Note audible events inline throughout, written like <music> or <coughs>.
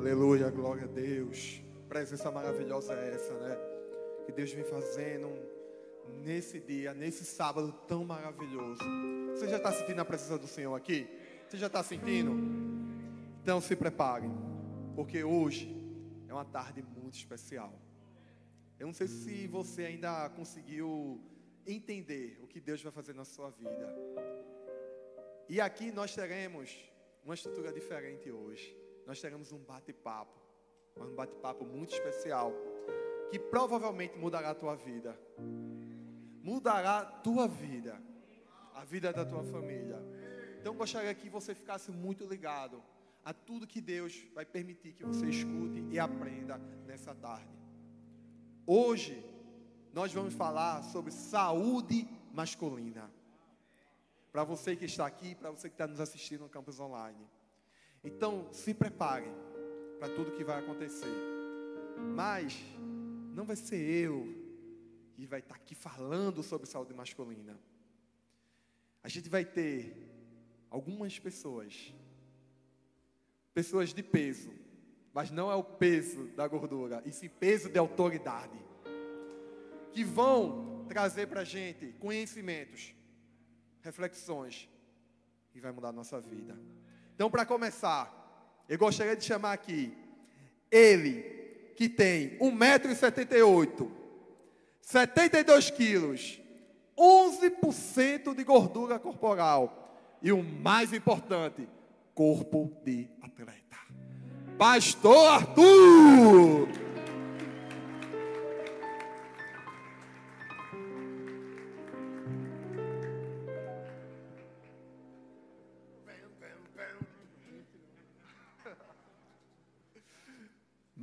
Aleluia, glória a Deus. Presença maravilhosa é essa, né? Que Deus vem fazendo nesse dia, nesse sábado tão maravilhoso. Você já está sentindo a presença do Senhor aqui? Você já está sentindo? Então se preparem, porque hoje é uma tarde muito especial. Eu não sei se você ainda conseguiu entender o que Deus vai fazer na sua vida. E aqui nós teremos uma estrutura diferente hoje. Nós teremos um bate-papo, um bate-papo muito especial, que provavelmente mudará a tua vida. Mudará a tua vida, a vida da tua família. Então gostaria que você ficasse muito ligado a tudo que Deus vai permitir que você escute e aprenda nessa tarde. Hoje nós vamos falar sobre saúde masculina. Para você que está aqui, para você que está nos assistindo no campus online. Então, se prepare para tudo que vai acontecer. Mas não vai ser eu que vai estar aqui falando sobre saúde masculina. A gente vai ter algumas pessoas, pessoas de peso, mas não é o peso da gordura, e sim peso de autoridade, que vão trazer para a gente conhecimentos, reflexões, e vai mudar a nossa vida. Então, para começar, eu gostaria de chamar aqui ele, que tem 1,78m, 72 quilos, 11% de gordura corporal e o mais importante, corpo de atleta. Pastor Arthur!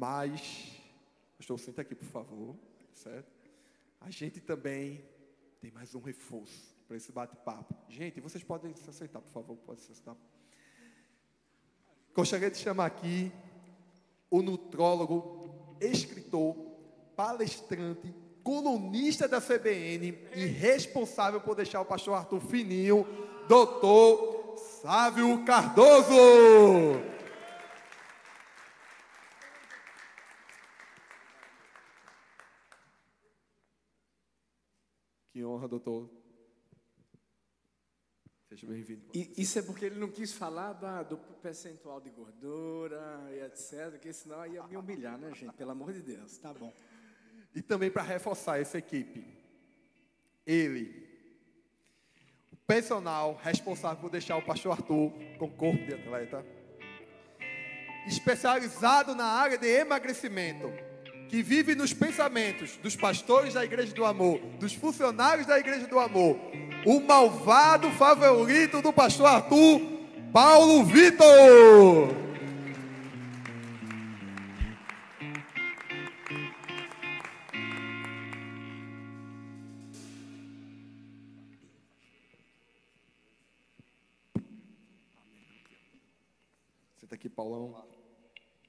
Mas, pastor, senta aqui, por favor, certo? A gente também tem mais um reforço para esse bate-papo. Gente, vocês podem se aceitar, por favor, pode se aceitar. Gostaria de chamar aqui o nutrólogo, escritor, palestrante, colunista da CBN e responsável por deixar o pastor Arthur fininho, doutor Sávio Cardoso. Honra, doutor. Seja bem-vindo. Isso é porque ele não quis falar da, do percentual de gordura e etc, porque senão ia me humilhar, né, gente? Pelo amor de Deus, tá bom. E também para reforçar essa equipe, ele, o personal responsável por deixar o pastor Arthur com corpo de atleta, especializado na área de emagrecimento, que vive nos pensamentos dos pastores da Igreja do Amor, dos funcionários da Igreja do Amor, o malvado favorito do pastor Arthur, Paulo Vitor. Senta aqui, Paulão.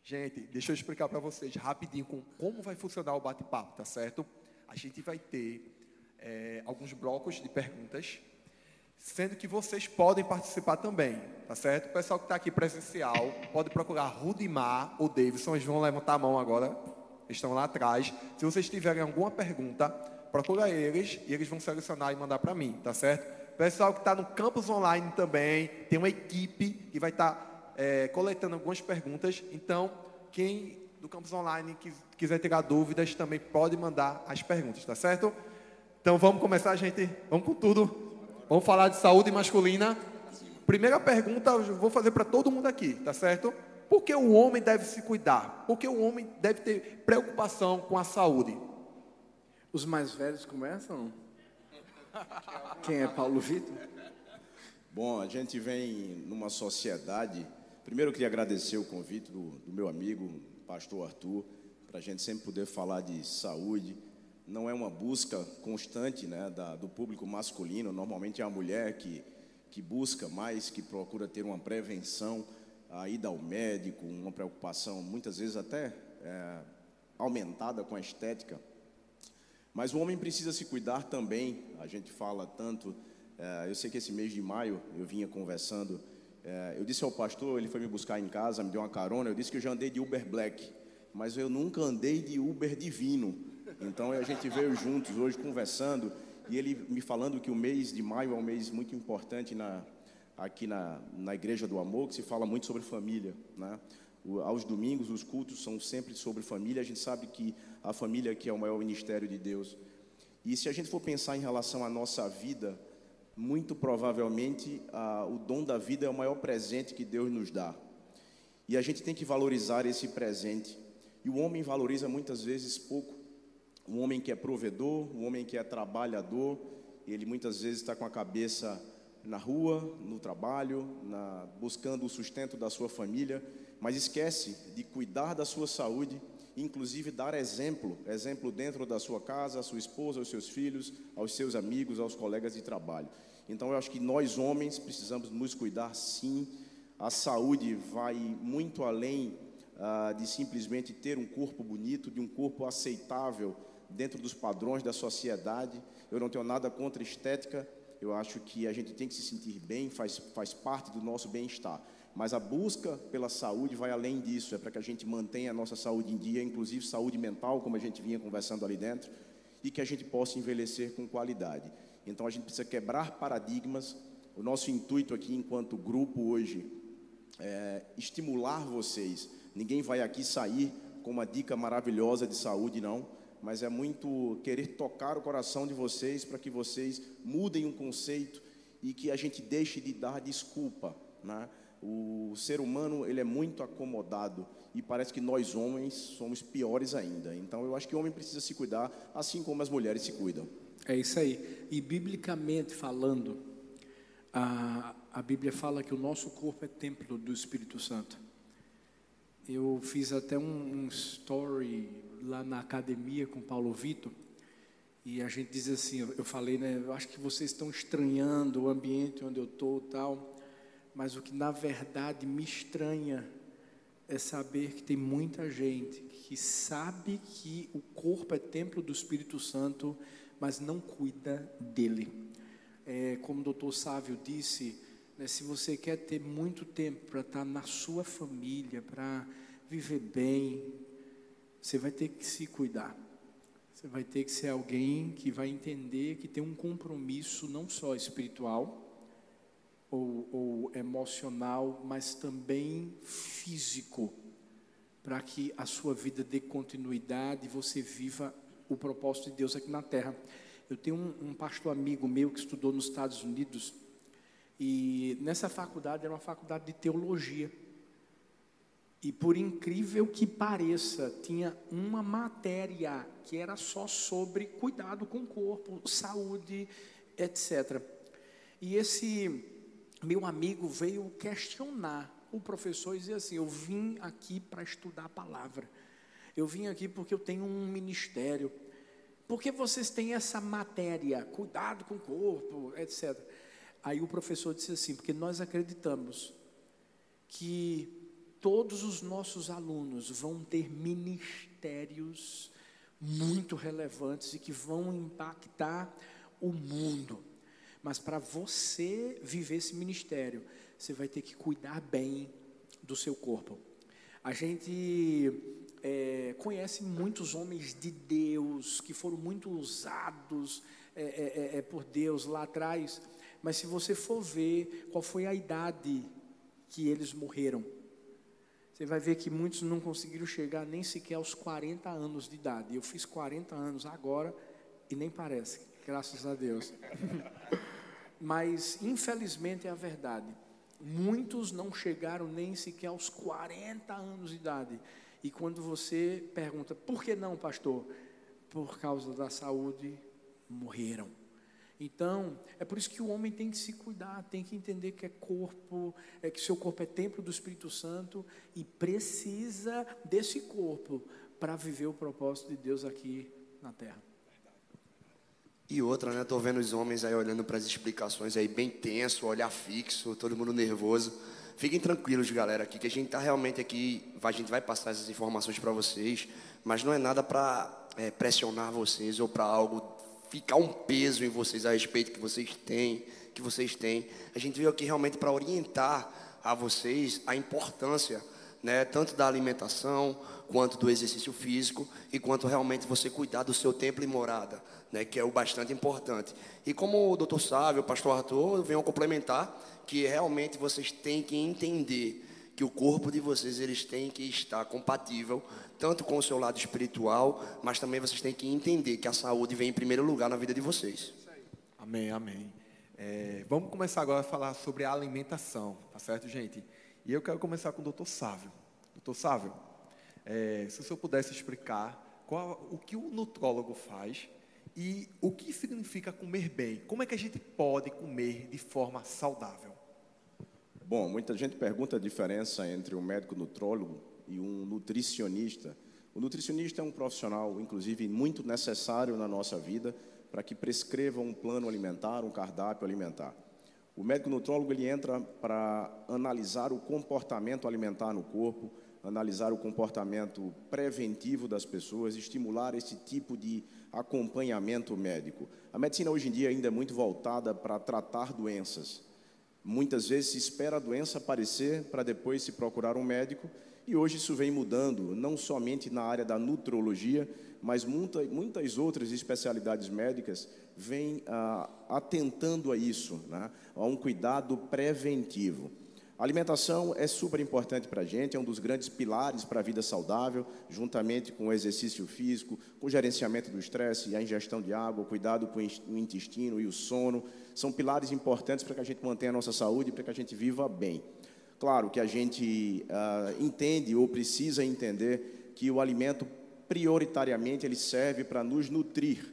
Gente, deixa eu explicar para vocês rapidinho com como vai funcionar o bate-papo, tá certo? A gente vai ter é, alguns blocos de perguntas, sendo que vocês podem participar também, tá certo? O pessoal que está aqui presencial pode procurar Rudimar ou Davidson, eles vão levantar a mão agora, estão lá atrás. Se vocês tiverem alguma pergunta, procura eles e eles vão selecionar e mandar para mim, tá certo? Pessoal que está no campus online também, tem uma equipe que vai estar tá, é, coletando algumas perguntas. Então, quem do campus online quiser tirar dúvidas, também pode mandar as perguntas, tá certo? Então vamos começar, gente. Vamos com tudo. Vamos falar de saúde masculina. Primeira pergunta, eu vou fazer para todo mundo aqui, tá certo? Por que o homem deve se cuidar? Por que o homem deve ter preocupação com a saúde? Os mais velhos começam? Quem é Paulo Vitor? Bom, a gente vem numa sociedade. Primeiro, eu queria agradecer o convite do, do meu amigo, pastor Arthur, para a gente sempre poder falar de saúde. Não é uma busca constante né, da, do público masculino, normalmente é a mulher que, que busca mais, que procura ter uma prevenção, a ida ao médico, uma preocupação muitas vezes até é, aumentada com a estética. Mas o homem precisa se cuidar também. A gente fala tanto. É, eu sei que esse mês de maio eu vinha conversando É, eu disse ao pastor, ele foi me buscar em casa, me deu uma carona, eu disse que eu já andei de Uber Black, mas eu nunca andei de Uber Divino. Então a gente veio juntos hoje conversando e ele me falando que o mês de maio é um mês muito importante na, aqui na, na Igreja do Amor, que se fala muito sobre família. Né? O, aos domingos, os cultos são sempre sobre família. A gente sabe que a família aqui é o maior ministério de Deus. E se a gente for pensar em relação à nossa vida, muito provavelmente o dom da vida é o maior presente que Deus nos dá. E a gente tem que valorizar esse presente. E o homem valoriza muitas vezes pouco. Um homem que é provedor, um homem que é trabalhador, ele muitas vezes está com a cabeça na rua, no trabalho, na, buscando o sustento da sua família, mas esquece de cuidar da sua saúde, inclusive dar exemplo, exemplo dentro da sua casa, à sua esposa, aos seus filhos, aos seus amigos, aos colegas de trabalho. Então, eu acho que nós homens precisamos nos cuidar sim. A saúde vai muito além ah, de simplesmente ter um corpo bonito, de um corpo aceitável dentro dos padrões da sociedade. Eu não tenho nada contra estética, eu acho que a gente tem que se sentir bem, faz, faz parte do nosso bem-estar. Mas a busca pela saúde vai além disso, é para que a gente mantenha a nossa saúde em dia, inclusive saúde mental, como a gente vinha conversando ali dentro, e que a gente possa envelhecer com qualidade. Então a gente precisa quebrar paradigmas. O nosso intuito aqui, enquanto grupo hoje, é estimular vocês. Ninguém vai aqui sair com uma dica maravilhosa de saúde, não, mas é muito querer tocar o coração de vocês para que vocês mudem um conceito e que a gente deixe de dar desculpa, né? O ser humano ele é muito acomodado e parece que nós homens somos piores ainda. Então eu acho que o homem precisa se cuidar, assim como as mulheres se cuidam. É isso aí. E biblicamente falando, a, a Bíblia fala que o nosso corpo é templo do Espírito Santo. Eu fiz até um, um story lá na academia com Paulo Vitor. E a gente diz assim, eu falei, né? Eu acho que vocês estão estranhando o ambiente onde eu estou tal. Mas o que na verdade me estranha é saber que tem muita gente que sabe que o corpo é templo do Espírito Santo mas não cuida dele. É, como o doutor Sávio disse, né, se você quer ter muito tempo para estar na sua família, para viver bem, você vai ter que se cuidar. Você vai ter que ser alguém que vai entender que tem um compromisso não só espiritual ou, ou emocional, mas também físico, para que a sua vida dê continuidade e você viva o propósito de Deus aqui na terra. Eu tenho um, um pastor amigo meu que estudou nos Estados Unidos e nessa faculdade era uma faculdade de teologia. E por incrível que pareça, tinha uma matéria que era só sobre cuidado com o corpo, saúde, etc. E esse meu amigo veio questionar o professor e dizer assim: Eu vim aqui para estudar a palavra. Eu vim aqui porque eu tenho um ministério. Porque vocês têm essa matéria, cuidado com o corpo, etc. Aí o professor disse assim: porque nós acreditamos que todos os nossos alunos vão ter ministérios muito relevantes e que vão impactar o mundo. Mas para você viver esse ministério, você vai ter que cuidar bem do seu corpo. A gente é, conhece muitos homens de Deus que foram muito usados é, é, é, é, por Deus lá atrás, mas se você for ver qual foi a idade que eles morreram, você vai ver que muitos não conseguiram chegar nem sequer aos 40 anos de idade. Eu fiz 40 anos agora e nem parece, graças a Deus. <laughs> mas infelizmente é a verdade. Muitos não chegaram nem sequer aos 40 anos de idade. E quando você pergunta, por que não, pastor? Por causa da saúde, morreram. Então, é por isso que o homem tem que se cuidar, tem que entender que é corpo, é que seu corpo é templo do Espírito Santo e precisa desse corpo para viver o propósito de Deus aqui na terra. E outra, né? Tô vendo os homens aí olhando para as explicações aí bem tenso, olhar fixo, todo mundo nervoso. Fiquem tranquilos, galera, aqui que a gente está realmente aqui, a gente vai passar essas informações para vocês, mas não é nada para é, pressionar vocês ou para algo ficar um peso em vocês a respeito que vocês têm, que vocês têm. A gente veio aqui realmente para orientar a vocês a importância, né, tanto da alimentação, quanto do exercício físico e quanto realmente você cuidar do seu templo e morada, né, que é o bastante importante. E como o doutor Sávio, o pastor Arthur, venham complementar que realmente vocês têm que entender que o corpo de vocês eles têm que estar compatível tanto com o seu lado espiritual, mas também vocês têm que entender que a saúde vem em primeiro lugar na vida de vocês. Amém, amém. É, vamos começar agora a falar sobre a alimentação, tá certo, gente? E eu quero começar com o doutor Sávio. Doutor Sávio, é, se o senhor pudesse explicar qual, o que o nutrólogo faz e o que significa comer bem. Como é que a gente pode comer de forma saudável? Bom, muita gente pergunta a diferença entre um médico nutrólogo e um nutricionista. O nutricionista é um profissional, inclusive, muito necessário na nossa vida para que prescreva um plano alimentar, um cardápio alimentar. O médico nutrólogo ele entra para analisar o comportamento alimentar no corpo, analisar o comportamento preventivo das pessoas, estimular esse tipo de acompanhamento médico. A medicina hoje em dia ainda é muito voltada para tratar doenças. Muitas vezes se espera a doença aparecer para depois se procurar um médico, e hoje isso vem mudando, não somente na área da nutrologia, mas muita, muitas outras especialidades médicas vêm ah, atentando a isso, né? a um cuidado preventivo. A alimentação é super importante para a gente, é um dos grandes pilares para a vida saudável, juntamente com o exercício físico, com o gerenciamento do estresse a ingestão de água, cuidado com o intestino e o sono. São pilares importantes para que a gente mantenha a nossa saúde e para que a gente viva bem. Claro que a gente uh, entende ou precisa entender que o alimento prioritariamente ele serve para nos nutrir.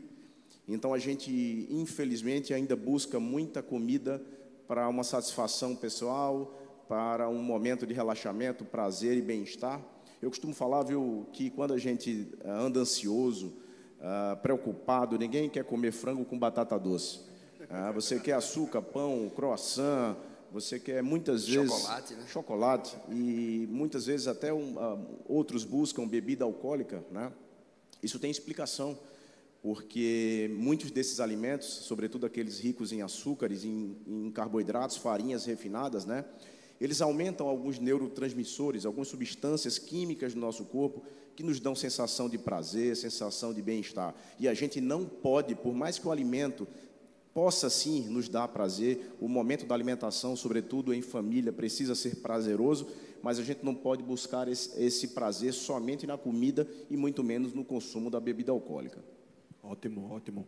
Então a gente, infelizmente, ainda busca muita comida para uma satisfação pessoal, para um momento de relaxamento, prazer e bem-estar. Eu costumo falar, viu, que quando a gente eh, anda ansioso, uh, preocupado, ninguém quer comer frango com batata doce. Uh, você quer açúcar, pão, croissant, você quer muitas vezes chocolate, né? chocolate e muitas vezes até um, uh, outros buscam bebida alcoólica, né? Isso tem explicação, porque muitos desses alimentos, sobretudo aqueles ricos em açúcares, em, em carboidratos, farinhas refinadas, né? Eles aumentam alguns neurotransmissores, algumas substâncias químicas no nosso corpo que nos dão sensação de prazer, sensação de bem-estar. E a gente não pode, por mais que o alimento possa sim nos dar prazer. O momento da alimentação, sobretudo em família, precisa ser prazeroso, mas a gente não pode buscar esse, esse, prazer somente na comida e muito menos no consumo da bebida alcoólica. Ótimo, ótimo.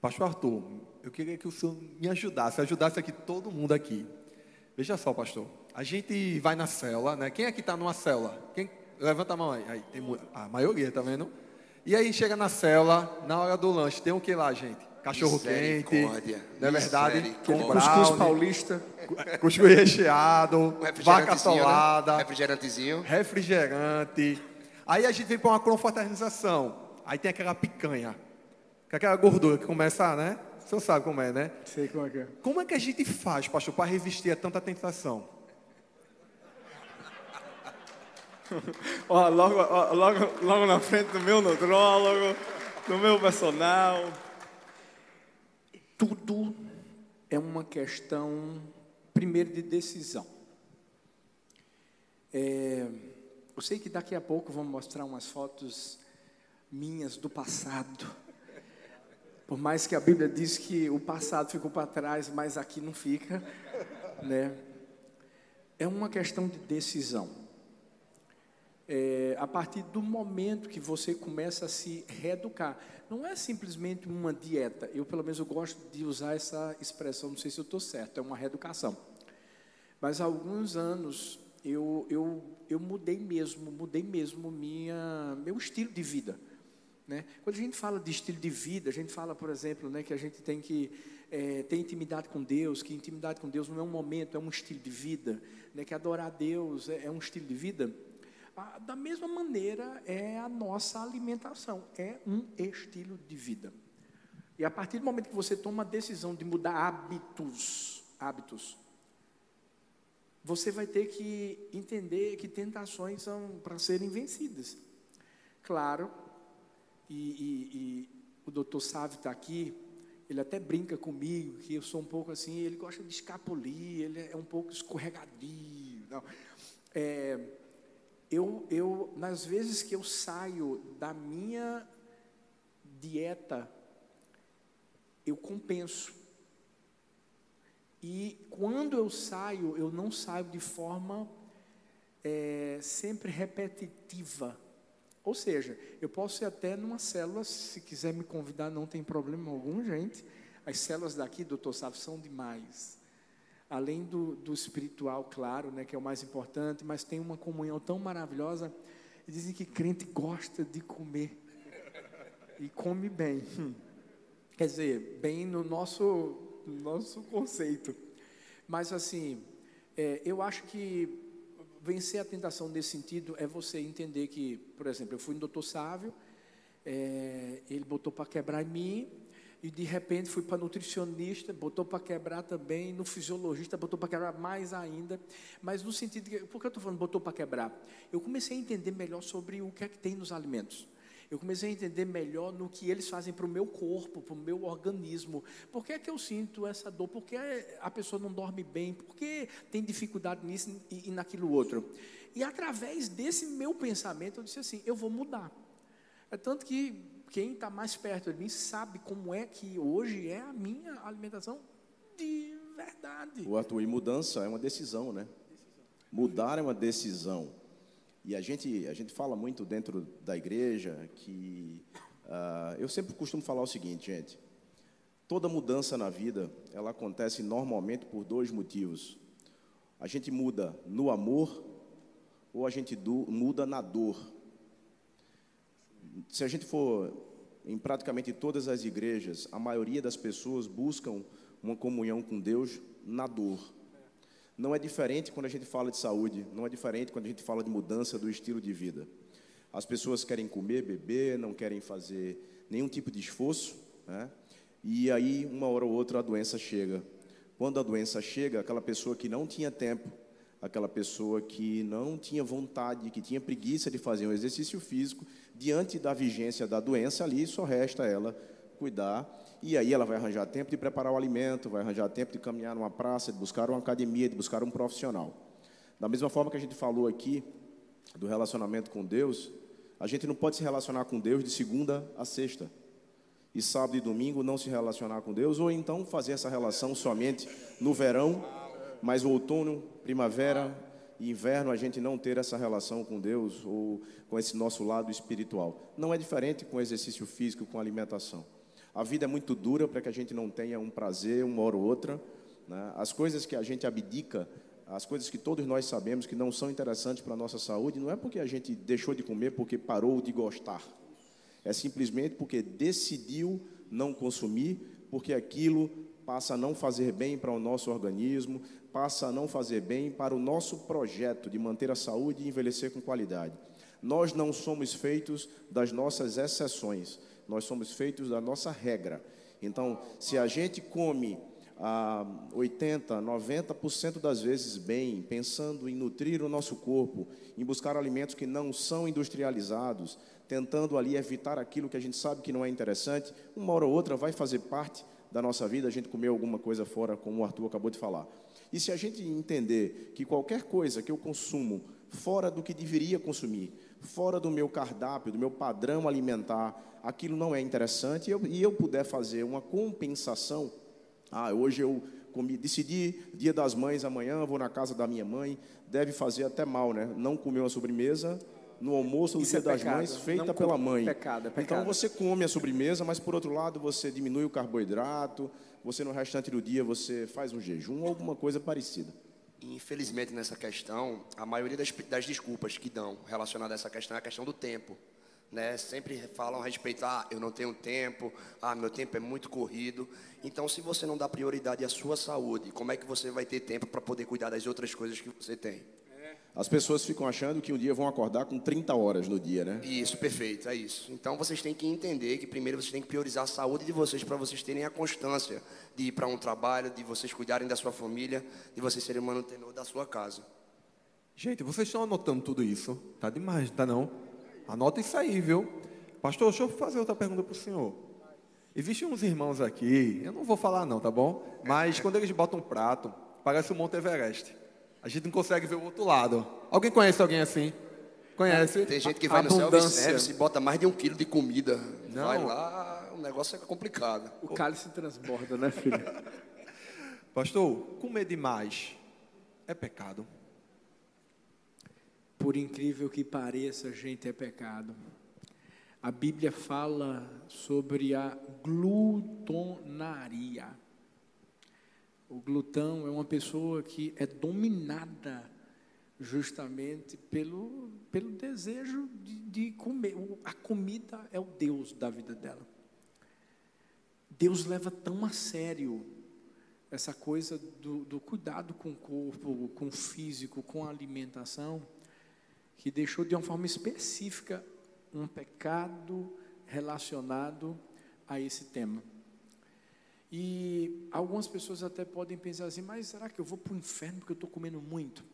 Pastor Arthur, eu queria que o senhor me ajudasse, ajudasse aqui todo mundo aqui. Veja só, pastor. A gente vai na célula, né? Quem aqui está numa célula? Quem levanta a mão aí? aí tem a maioria, tá vendo? E aí chega na célula, na hora do lanche, tem o que lá, gente? cachorro quente, não é verdade? Com cuscuz paulista, cuscuz recheado, vaca atolada, né? refrigerantezinho, refrigerante. Aí a gente vem para uma confraternização. Aí tem aquela picanha, com aquela gordura que começa, né? Você sabe como é, né? Sei como é que é. Como é que a gente faz, pastor, para resistir a tanta tentação? Ó, logo, ó, logo, logo na frente do meu nutrólogo, do meu personal tudo é uma questão, primeiro, de decisão. É, eu sei que daqui a pouco vamos mostrar umas fotos minhas do passado. Por mais que a Bíblia diz que o passado ficou para trás, mas aqui não fica, né? É uma questão de decisão. É, a partir do momento que você começa a se reeducar não é simplesmente uma dieta. Eu, pelo menos, eu gosto de usar essa expressão, não sei se eu estou certo, é uma reeducação. Mas há alguns anos eu, eu, eu mudei mesmo, mudei mesmo minha, meu estilo de vida. Né? Quando a gente fala de estilo de vida, a gente fala, por exemplo, né, que a gente tem que é, ter intimidade com Deus, que intimidade com Deus não é um momento, é um estilo de vida, né, que adorar a Deus é, é um estilo de vida. Ah, da mesma maneira é a nossa alimentação, é um estilo de vida. E a partir do momento que você toma a decisão de mudar hábitos, hábitos, você vai ter que entender que tentações são para serem vencidas. Claro, e, e, e o doutor Sávio está aqui, ele até brinca comigo, que eu sou um pouco assim, ele gosta de escapulir, ele é um pouco escorregadio Não. É, eu, eu, nas vezes que eu saio da minha dieta, eu compenso. E quando eu saio, eu não saio de forma é, sempre repetitiva. Ou seja, eu posso ir até numa célula, se quiser me convidar, não tem problema algum, gente. As células daqui, doutor Sávio, são demais. Além do, do espiritual, claro, né, que é o mais importante, mas tem uma comunhão tão maravilhosa. Dizem que crente gosta de comer. E come bem. <laughs> Quer dizer, bem no nosso, no nosso conceito. Mas assim, é, eu acho que vencer a tentação nesse sentido é você entender que, por exemplo, eu fui no doutor Sávio, é, ele botou para quebrar em mim, e de repente fui para nutricionista, botou para quebrar também, no fisiologista, botou para quebrar mais ainda, mas no sentido que, por que eu estou falando botou para quebrar? Eu comecei a entender melhor sobre o que é que tem nos alimentos eu comecei a entender melhor no que eles fazem para o meu corpo, para o meu organismo. Por que é que eu sinto essa dor? Por que a pessoa não dorme bem? Por que tem dificuldade nisso e, e naquilo outro? E através desse meu pensamento, eu disse assim: eu vou mudar. É tanto que quem está mais perto de mim sabe como é que hoje é a minha alimentação de verdade. O Arthur, e mudança é uma decisão, né? Mudar é uma decisão. E a gente, a gente fala muito dentro da igreja que. Uh, eu sempre costumo falar o seguinte, gente. Toda mudança na vida, ela acontece normalmente por dois motivos. A gente muda no amor ou a gente do, muda na dor. Se a gente for em praticamente todas as igrejas, a maioria das pessoas buscam uma comunhão com Deus na dor. Não é diferente quando a gente fala de saúde, não é diferente quando a gente fala de mudança do estilo de vida. As pessoas querem comer, beber, não querem fazer nenhum tipo de esforço, né? e aí, uma hora ou outra, a doença chega. Quando a doença chega, aquela pessoa que não tinha tempo, aquela pessoa que não tinha vontade, que tinha preguiça de fazer um exercício físico, diante da vigência da doença ali, só resta ela cuidar e aí ela vai arranjar tempo de preparar o alimento, vai arranjar tempo de caminhar numa praça, de buscar uma academia, de buscar um profissional. Da mesma forma que a gente falou aqui do relacionamento com Deus, a gente não pode se relacionar com Deus de segunda a sexta. E sábado e domingo não se relacionar com Deus, ou então fazer essa relação somente no verão, mas outono, primavera inverno a gente não ter essa relação com Deus ou com esse nosso lado espiritual. Não é diferente com exercício físico, com alimentação. A vida é muito dura para que a gente não tenha um prazer uma hora ou outra. Né? As coisas que a gente abdica, as coisas que todos nós sabemos que não são interessantes para a nossa saúde, não é porque a gente deixou de comer porque parou de gostar. É simplesmente porque decidiu não consumir, porque aquilo passa a não fazer bem para o nosso organismo, passa a não fazer bem para o nosso projeto de manter a saúde e envelhecer com qualidade. Nós não somos feitos das nossas exceções, nós somos feitos da nossa regra. Então, se a gente come ah, 80, 90% das vezes bem, pensando em nutrir o nosso corpo, em buscar alimentos que não são industrializados, tentando ali evitar aquilo que a gente sabe que não é interessante, uma hora ou outra vai fazer parte da nossa vida a gente comer alguma coisa fora, como o Arthur acabou de falar. E se a gente entender que qualquer coisa que eu consumo fora do que deveria consumir, fora do meu cardápio, do meu padrão alimentar, aquilo não é interessante e eu, e eu puder fazer uma compensação, ah, hoje eu comi, decidi, dia das mães, amanhã vou na casa da minha mãe, deve fazer até mal, né? Não comer uma sobremesa no almoço do Isso dia é das pecado. mães, feita Não pela mãe. pecado, é Então pecado. você come a sobremesa, mas por outro lado você diminui o carboidrato, você no restante do dia você faz um jejum ou alguma coisa parecida. Infelizmente, nessa questão, a maioria das, das desculpas que dão relacionadas a essa questão é a questão do tempo. Né? Sempre falam a respeito, ah, eu não tenho tempo, ah, meu tempo é muito corrido. Então, se você não dá prioridade à sua saúde, como é que você vai ter tempo para poder cuidar das outras coisas que você tem? As pessoas ficam achando que um dia vão acordar com 30 horas no dia, né? Isso, perfeito, é isso. Então vocês têm que entender que primeiro vocês têm que priorizar a saúde de vocês para vocês terem a constância de ir para um trabalho, de vocês cuidarem da sua família, de vocês serem o manutenor da sua casa. Gente, vocês estão anotando tudo isso? Tá demais, tá não? Anota isso aí, viu? Pastor, deixa eu fazer outra pergunta para o senhor. Existem uns irmãos aqui, eu não vou falar não, tá bom? Mas quando eles botam um prato, parece o Monte Everest. A gente não consegue ver o outro lado. Alguém conhece alguém assim? Conhece? Tem gente que vai no Abundância. self-service e bota mais de um quilo de comida. Não. Vai lá, o negócio é complicado. O cálice transborda, né, filho? <laughs> Pastor, comer demais é pecado. Por incrível que pareça, gente, é pecado. A Bíblia fala sobre a glutonaria. O glutão é uma pessoa que é dominada justamente pelo, pelo desejo de, de comer. A comida é o Deus da vida dela. Deus leva tão a sério essa coisa do, do cuidado com o corpo, com o físico, com a alimentação, que deixou de uma forma específica um pecado relacionado a esse tema. E algumas pessoas até podem pensar assim, mas será que eu vou para o inferno porque eu estou comendo muito?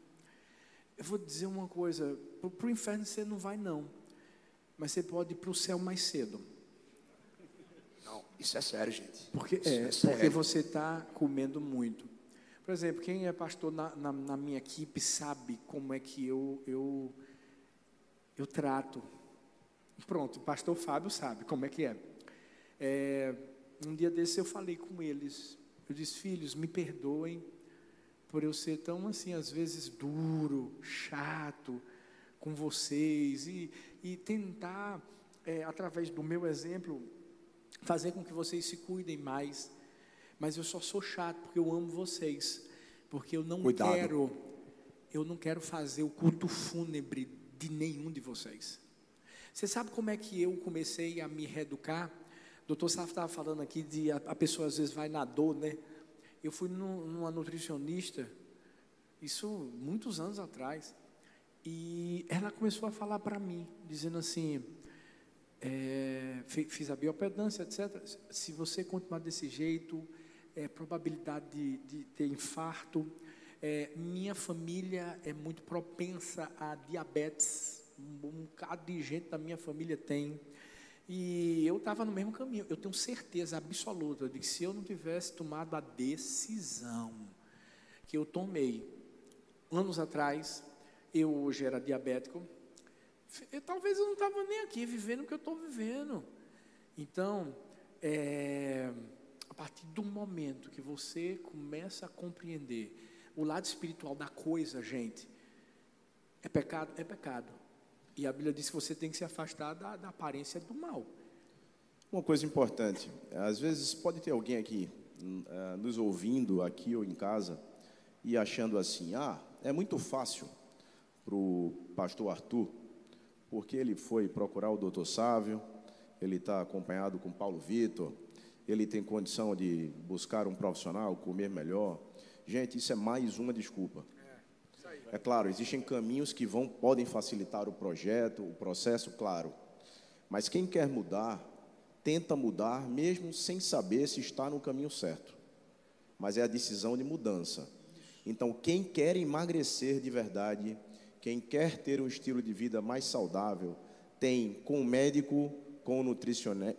Eu vou dizer uma coisa, para o inferno você não vai não, mas você pode ir para o céu mais cedo. Não, isso é sério, gente. Porque, Isso é, é porque sério. você está comendo muito. Por exemplo, quem é pastor na, na, na minha equipe sabe como é que eu, eu, eu trato. Pronto, o pastor Fábio sabe como é que é. É, Um dia desse eu falei com eles. Eu disse, filhos, me perdoem por eu ser tão assim, às vezes duro, chato com vocês e, e tentar, é, através do meu exemplo, fazer com que vocês se cuidem mais. Mas eu só sou chato porque eu amo vocês, porque eu não Cuidado. quero, eu não quero fazer o culto fúnebre de nenhum de vocês. Você sabe como é que eu comecei a me reeducar? O doutor Saf estava falando aqui de a, a pessoa às vezes vai na dor, né? Eu fui num- numa nutricionista, isso muitos anos atrás, e ela começou a falar para mim, dizendo assim, é, fi- fiz a biopedância, etc. Se você continuar desse jeito, é, probabilidade de, de ter infarto. É, minha família é muito propensa a diabetes. Um bocado de gente da minha família tem. E eu estava no mesmo caminho. Eu tenho certeza absoluta de que se eu não tivesse tomado a decisão que eu tomei anos atrás, eu hoje era diabético, eu, talvez eu não estava nem aqui vivendo o que eu estou vivendo. Então, é, a partir do momento que você começa a compreender o lado espiritual da coisa, gente, é pecado, é pecado. E a Bíblia diz que você tem que se afastar da, da aparência do mal. Uma coisa importante, às vezes pode ter alguém aqui ah, nos ouvindo aqui ou em casa e achando assim, ah, é muito fácil para o pastor Arthur, porque ele foi procurar o doutor Sávio, ele está acompanhado com Paulo Vitor, ele tem condição de buscar um profissional, comer melhor. Gente, isso é mais uma desculpa. É claro, existem caminhos que vão podem facilitar o projeto, o processo, claro. Mas quem quer mudar, tenta mudar mesmo sem saber se está no caminho certo. Mas é a decisão de mudança. Então, quem quer emagrecer de verdade, quem quer ter um estilo de vida mais saudável, tem com o médico, com o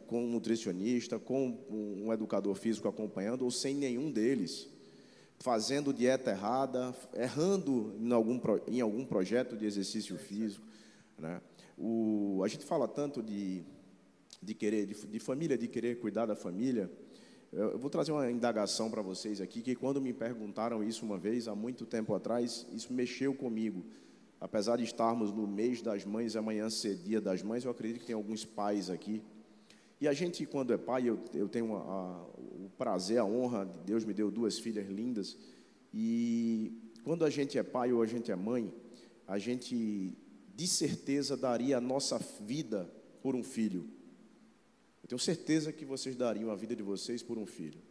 com o nutricionista, com um educador físico acompanhando, ou sem nenhum deles fazendo dieta errada, errando em algum, em algum projeto de exercício físico. Né? O, a gente fala tanto de, de querer, de, de família, de querer cuidar da família. Eu, eu vou trazer uma indagação para vocês aqui, que quando me perguntaram isso uma vez, há muito tempo atrás, isso mexeu comigo. Apesar de estarmos no mês das mães, amanhã ser dia das mães, eu acredito que tem alguns pais aqui e a gente, quando é pai, eu, eu tenho a- a- prazer, a honra, de Deus me deu duas filhas lindas. E quando a gente é pai ou a gente é mãe, a gente de certeza daria a nossa vida por um filho. Eu tenho certeza que vocês dariam a vida de vocês por um filho.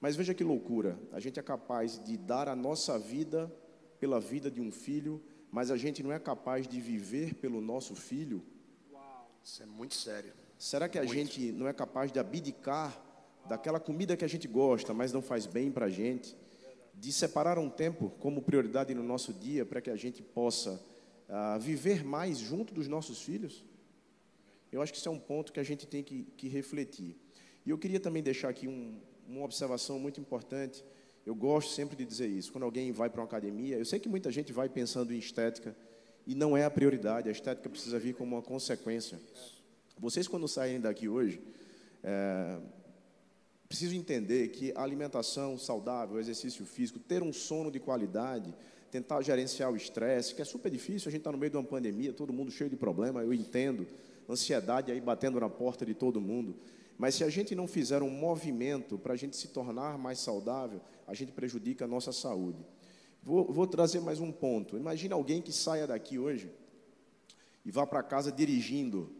Mas veja que loucura, a gente é capaz de dar a nossa vida pela vida de um filho, mas a gente não é capaz de viver pelo nosso filho. Isso é muito sério. Será que a gente não é capaz de abdicar daquela comida que a gente gosta, mas não faz bem para a gente? De separar um tempo como prioridade no nosso dia para que a gente possa ah, viver mais junto dos nossos filhos? Eu acho que isso é um ponto que a gente tem que, que refletir. E eu queria também deixar aqui um, uma observação muito importante, Eu gosto sempre de dizer isso. Quando alguém vai para uma academia, eu sei que muita gente vai pensando em estética e não é a prioridade. A estética precisa vir como uma consequência. Vocês, quando saírem daqui hoje, é, precisam entender que a alimentação saudável, o exercício físico, ter um sono de qualidade, tentar gerenciar o estresse, que é super difícil. A gente está no meio de uma pandemia, todo mundo cheio de problema, eu entendo. Ansiedade aí batendo na porta de todo mundo. Mas se a gente não fizer um movimento para a gente se tornar mais saudável, a gente prejudica a nossa saúde. Vou, vou trazer mais um ponto. Imagina alguém que saia daqui hoje e vá para casa dirigindo.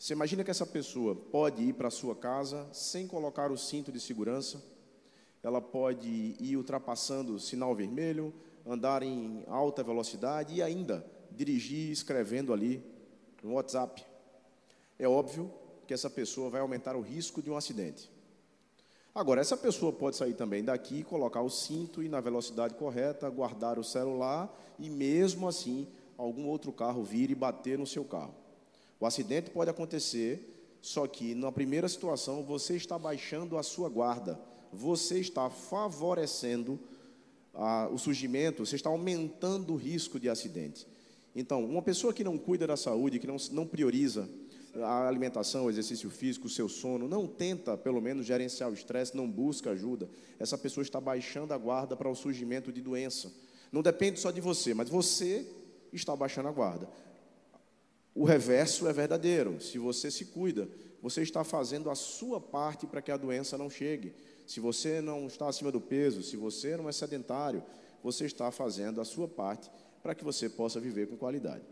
Você imagina que essa pessoa pode ir para a sua casa sem colocar o cinto de segurança, ela pode ir ultrapassando o sinal vermelho, andar em alta velocidade e ainda dirigir escrevendo ali no WhatsApp. É óbvio que essa pessoa vai aumentar o risco de um acidente. Agora, essa pessoa pode sair também daqui, colocar o cinto e na velocidade correta, guardar o celular e mesmo assim algum outro carro vir e bater no seu carro. O acidente pode acontecer, só que na primeira situação você está baixando a sua guarda, você está favorecendo ah, o surgimento, você está aumentando o risco de acidente. Então, uma pessoa que não cuida da saúde, que não, não prioriza a alimentação, o exercício físico, o seu sono, não tenta, pelo menos, gerenciar o estresse, não busca ajuda, essa pessoa está baixando a guarda para o surgimento de doença. Não depende só de você, mas você está baixando a guarda. O reverso é verdadeiro. Se você se cuida, você está fazendo a sua parte para que a doença não chegue. Se você não está acima do peso, se você não é sedentário, você está fazendo a sua parte para que você possa viver com qualidade.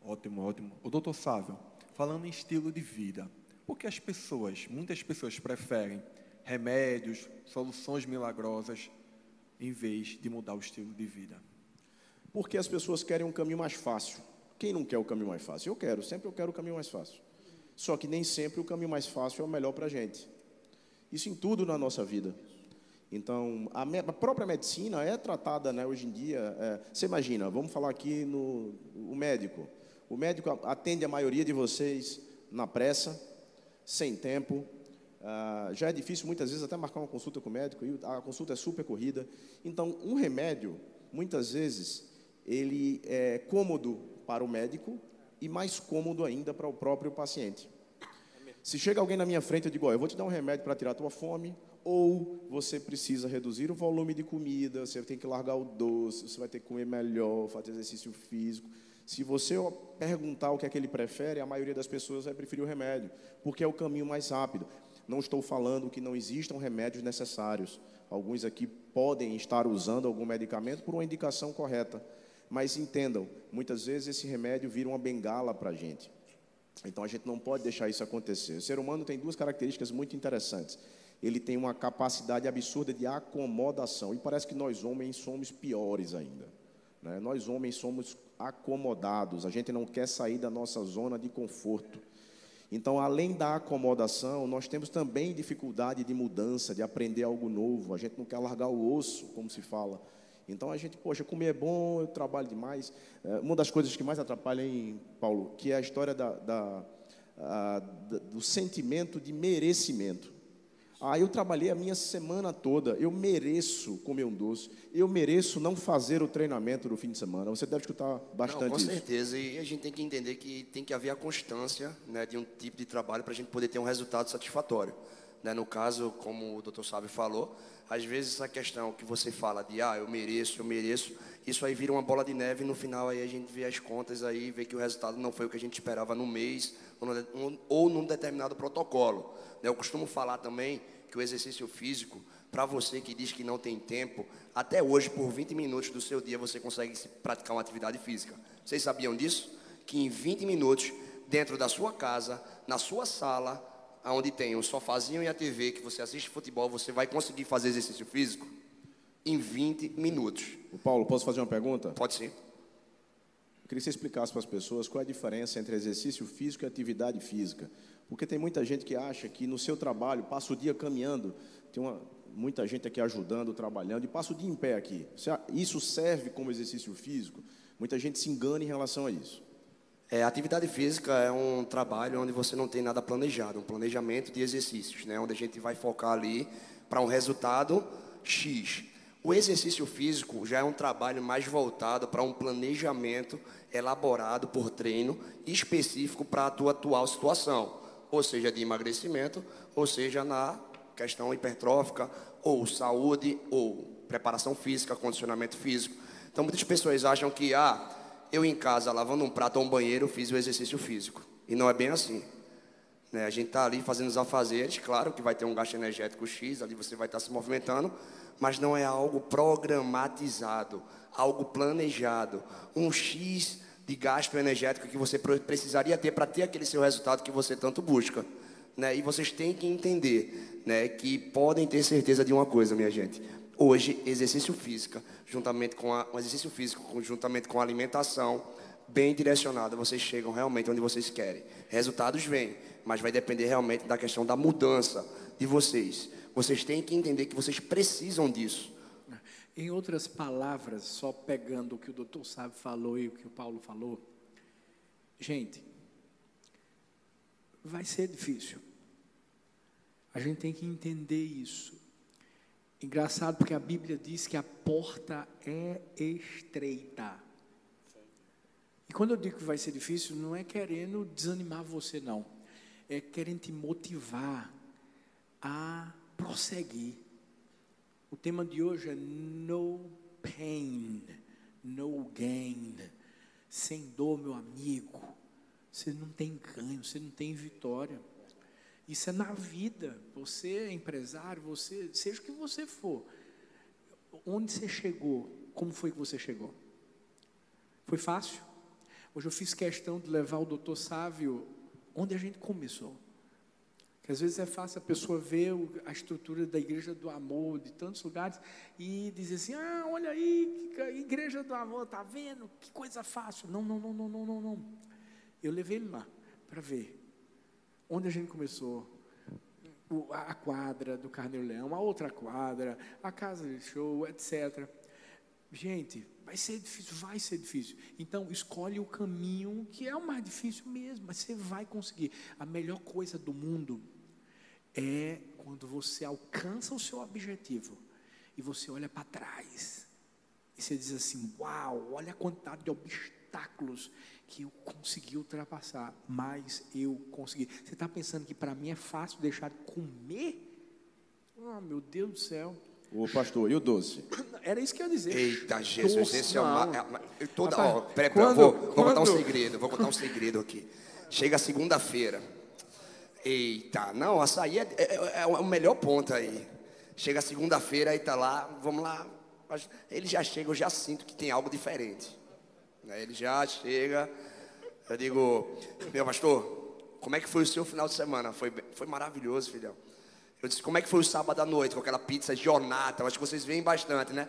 Ótimo, ótimo. O doutor Sávio, falando em estilo de vida, por que as pessoas, muitas pessoas preferem remédios, soluções milagrosas, em vez de mudar o estilo de vida? Porque as pessoas querem um caminho mais fácil. Quem não quer o caminho mais fácil? Eu quero, sempre eu quero o caminho mais fácil. Só que nem sempre o caminho mais fácil é o melhor para a gente. Isso em tudo na nossa vida. Então, a, me, a, própria medicina é tratada né, hoje em dia. É, você imagina, vamos falar aqui no o médico. O médico atende a maioria de vocês na pressa, sem tempo. Ah, já é difícil muitas vezes até marcar uma consulta com o médico e a consulta é super corrida. Então, um remédio, muitas vezes, ele é cômodo para o médico e mais cômodo ainda para o próprio paciente. Se chega alguém na minha frente, eu digo: oh, eu vou te dar um remédio para tirar a tua fome, ou você precisa reduzir o volume de comida, você tem que largar o doce, você vai ter que comer melhor, fazer exercício físico. Se você perguntar o que é que ele prefere, a maioria das pessoas vai preferir o remédio, porque é o caminho mais rápido. Não estou falando que não existam remédios necessários. Alguns aqui podem estar usando algum medicamento por uma indicação correta. Mas entendam, muitas vezes esse remédio vira uma bengala para a gente. Então a gente não pode deixar isso acontecer. O ser humano tem duas características muito interessantes. Ele tem uma capacidade absurda de acomodação. E parece que nós homens somos piores ainda. Né? Nós homens somos acomodados, a gente não quer sair da nossa zona de conforto. Então, além da acomodação, nós temos também dificuldade de mudança, de aprender algo novo. A gente não quer largar o osso, como se fala. Então, a gente, poxa, comer é bom, eu trabalho demais. É, uma das coisas que mais atrapalha, em Paulo, que é a história da, da, a, do sentimento de merecimento. Ah, eu trabalhei a minha semana toda, eu mereço comer um doce, eu mereço não fazer o treinamento do fim de semana. Você deve escutar bastante não, com isso. Com certeza, e a gente tem que entender que tem que haver a constância né, de um tipo de trabalho para a gente poder ter um resultado satisfatório. Né? No caso, como o doutor Sábio falou, às vezes essa questão que você fala de, ah, eu mereço, eu mereço, isso aí vira uma bola de neve e no final aí a gente vê as contas aí, vê que o resultado não foi o que a gente esperava no mês ou, num determinado protocolo. Né? Eu costumo falar também que o exercício físico, para você que diz que não tem tempo, até hoje, por 20 minutos do seu dia, você consegue praticar uma atividade física. Vocês sabiam disso? Que em 20 minutos, dentro da sua casa, na sua sala, onde tem o sofazinho e a TV, que você assiste futebol, você vai conseguir fazer exercício físico em 20 minutos. O Paulo, posso fazer uma pergunta? Pode sim. Eu queria que você explicasse para as pessoas qual é a diferença entre exercício físico e atividade física. Porque tem muita gente que acha que no seu trabalho, passa o dia caminhando, tem uma, muita gente aqui ajudando, trabalhando, e passa o dia em pé aqui. Isso serve como exercício físico? Muita gente se engana em relação a isso. É, atividade física é um trabalho onde você não tem nada planejado, um planejamento de exercícios, né? onde a gente vai focar ali para um resultado X. O exercício físico já é um trabalho mais voltado para um planejamento elaborado por treino específico para a tua atual situação, ou seja, de emagrecimento, ou seja, na questão hipertrófica, ou saúde, ou preparação física, condicionamento físico. Então, muitas pessoas acham que, ah, eu em casa lavando um prato ou um banheiro fiz o exercício físico. E não é bem assim. Né? A gente está ali fazendo os afazeres, claro que vai ter um gasto energético X, ali você vai estar se movimentando, mas não é algo programatizado, algo planejado. Um X de gasto energético que você precisaria ter para ter aquele seu resultado que você tanto busca. Né? E vocês têm que entender né, que podem ter certeza de uma coisa, minha gente. Hoje, exercício físico, juntamente com a, um exercício físico, juntamente com a alimentação bem direcionada, vocês chegam realmente onde vocês querem. Resultados vêm, mas vai depender realmente da questão da mudança de vocês. Vocês têm que entender que vocês precisam disso. Em outras palavras, só pegando o que o doutor Sábio falou e o que o Paulo falou, gente, vai ser difícil. A gente tem que entender isso. Engraçado porque a Bíblia diz que a porta é estreita. E quando eu digo que vai ser difícil, não é querendo desanimar você, não. É querendo te motivar a prosseguir. O tema de hoje é No Pain, No Gain. Sem dor, meu amigo. Você não tem ganho, você não tem vitória. Isso é na vida. Você é empresário, você, seja o que você for. Onde você chegou? Como foi que você chegou? Foi fácil? Hoje eu fiz questão de levar o doutor Sávio onde a gente começou. Que às vezes é fácil a pessoa ver a estrutura da igreja do amor de tantos lugares e dizer assim: ah, olha aí, igreja do amor, tá vendo? Que coisa fácil. Não, não, não, não, não, não, não. Eu levei ele lá para ver onde a gente começou, a quadra do Carneiro Leão, a outra quadra, a casa de show, etc. Gente, vai ser difícil, vai ser difícil. Então, escolhe o caminho que é o mais difícil mesmo, mas você vai conseguir. A melhor coisa do mundo é quando você alcança o seu objetivo e você olha para trás e você diz assim: Uau, olha a quantidade de obstáculos que eu consegui ultrapassar, mas eu consegui. Você está pensando que para mim é fácil deixar de comer? Oh, meu Deus do céu. O pastor, e o doce? <coughs> Era isso que eu ia dizer. Eita, Jesus, doce, esse é uma. É toda, Rapaz, ó, peraí, quando, vou, vou contar um segredo, vou contar um segredo aqui. Chega segunda-feira. Eita, não, açaí é, é, é, é o melhor ponto aí. Chega segunda-feira, aí tá lá, vamos lá. Ele já chega, eu já sinto que tem algo diferente. Aí ele já chega, eu digo, meu pastor, como é que foi o seu final de semana? Foi, foi maravilhoso, filhão. Eu disse, como é que foi o sábado à noite, com aquela pizza Jonathan? Acho que vocês veem bastante, né?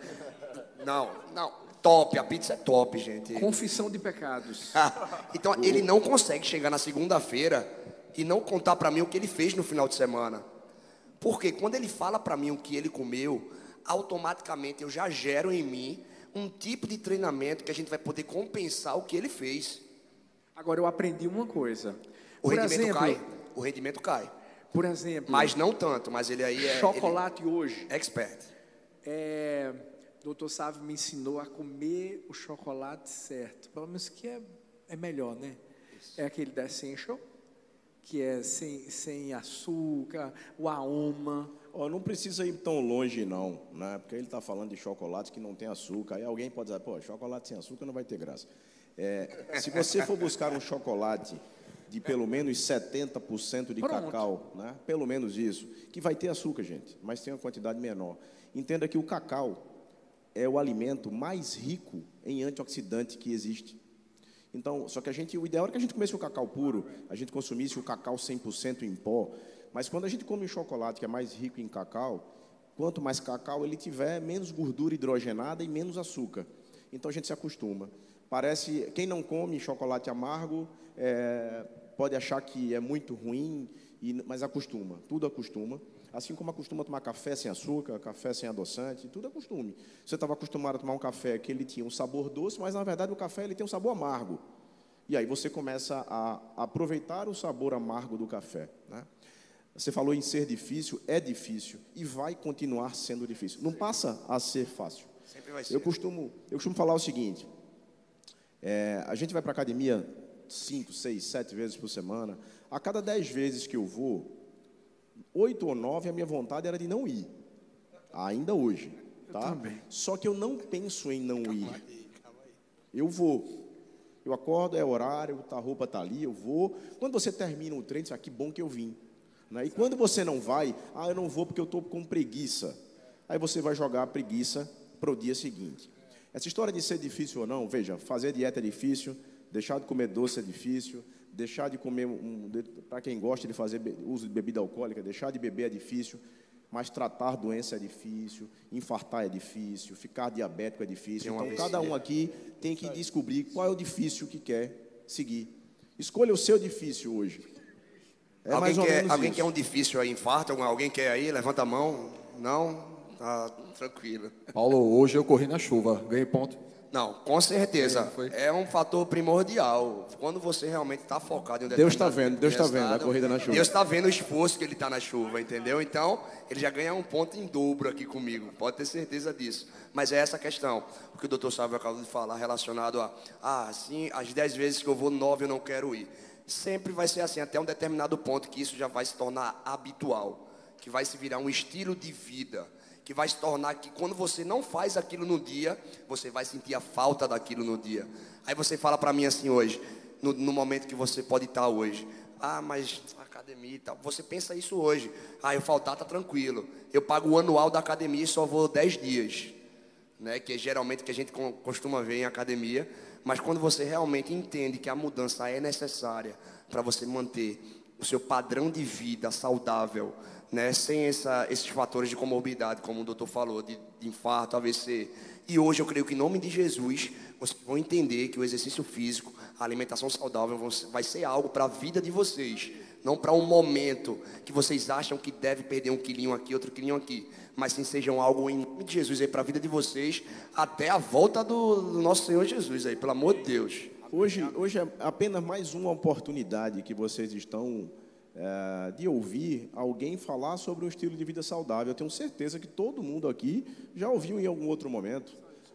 Não, não, top, a pizza é top, gente. Confissão de pecados. <laughs> então, ele não consegue chegar na segunda-feira e não contar para mim o que ele fez no final de semana. Porque quando ele fala para mim o que ele comeu, automaticamente eu já gero em mim um tipo de treinamento que a gente vai poder compensar o que ele fez. Agora eu aprendi uma coisa. O Por rendimento exemplo, cai. O rendimento cai. Por exemplo. Mas não tanto, mas ele aí é. Chocolate ele, hoje. Expert. É, Doutor Sávio me ensinou a comer o chocolate certo. Pelo menos que é, é melhor, né? Isso. É aquele da Essential, que é sem, sem açúcar, o Aoma Oh, não precisa ir tão longe, não, né? porque ele está falando de chocolate que não tem açúcar. Aí alguém pode dizer, pô, chocolate sem açúcar não vai ter graça. É, se você for buscar um chocolate de pelo menos 70% de Pronto. cacau, né? pelo menos isso, que vai ter açúcar, gente, mas tem uma quantidade menor. Entenda que o cacau é o alimento mais rico em antioxidante que existe. Então, só que a gente, o ideal era que a gente comesse o cacau puro, a gente consumisse o cacau 100% em pó, mas quando a gente come um chocolate que é mais rico em cacau, quanto mais cacau ele tiver, menos gordura hidrogenada e menos açúcar. Então a gente se acostuma. Parece quem não come chocolate amargo é, pode achar que é muito ruim, e, mas acostuma. Tudo acostuma. Assim como acostuma tomar café sem açúcar, café sem adoçante, tudo é costume. Você estava acostumado a tomar um café que ele tinha um sabor doce, mas na verdade o café ele tem um sabor amargo. E aí você começa a aproveitar o sabor amargo do café. Né? Você falou em ser difícil, é difícil e vai continuar sendo difícil. Não passa a ser fácil. Sempre vai ser. Eu costumo, eu costumo falar o seguinte: é, a gente vai para academia cinco, seis, sete vezes por semana. A cada dez vezes que eu vou, oito ou nove, a minha vontade era de não ir. Ainda hoje, tá? Só que eu não penso em não ir. Eu vou. Eu acordo, é horário, tá, a roupa tá ali, eu vou. Quando você termina o treino, você fala, que bom que eu vim. Né? E quando você não vai, ah, eu não vou porque eu estou com preguiça. Aí você vai jogar a preguiça para o dia seguinte. Essa história de ser difícil ou não, veja, fazer dieta é difícil, deixar de comer doce é difícil, deixar de comer, um, para quem gosta de fazer uso de bebida alcoólica, deixar de beber é difícil, mas tratar doença é difícil, infartar é difícil, ficar diabético é difícil. Então, cada um aqui tem que descobrir qual é o difícil que quer seguir. Escolha o seu difícil hoje. É alguém quer, alguém quer um difícil aí, infarto? Alguém quer aí? Levanta a mão. Não? Tá tranquilo. Paulo, hoje eu corri na chuva. Ganhei ponto. Não, com certeza. É um fator primordial. Quando você realmente está focado em um Deus está vendo, Deus está vendo a corrida na chuva. Deus está vendo o esforço que ele está na chuva, entendeu? Então, ele já ganha um ponto em dobro aqui comigo. Pode ter certeza disso. Mas é essa a questão. O que o doutor Sávio acabou de falar relacionado a, ah, sim, as dez vezes que eu vou, nove eu não quero ir. Sempre vai ser assim, até um determinado ponto que isso já vai se tornar habitual. Que vai se virar um estilo de vida que vai se tornar que quando você não faz aquilo no dia, você vai sentir a falta daquilo no dia. Aí você fala para mim assim hoje, no, no, momento que você pode estar hoje. Ah, mas academia e tal. Você pensa isso hoje. Ah, eu faltar tá tranquilo. Eu pago o anual da academia e só vou 10 dias. Né, que é geralmente que a gente costuma ver em academia. Mas quando você realmente entende que a mudança é necessária para você manter o seu padrão de vida saudável, né, sem essa, esses fatores de comorbidade, como o doutor falou, de, de infarto, AVC. E hoje eu creio que em nome de Jesus, vocês vão entender que o exercício físico, a alimentação saudável vai ser algo para a vida de vocês. Não para um momento que vocês acham que deve perder um quilinho aqui, outro quilinho aqui. Mas sim sejam algo em nome de Jesus aí para a vida de vocês, até a volta do, do nosso Senhor Jesus aí, pelo amor de Deus. Hoje, hoje é apenas mais uma oportunidade que vocês estão é, de ouvir alguém falar sobre um estilo de vida saudável. Eu tenho certeza que todo mundo aqui já ouviu em algum outro momento.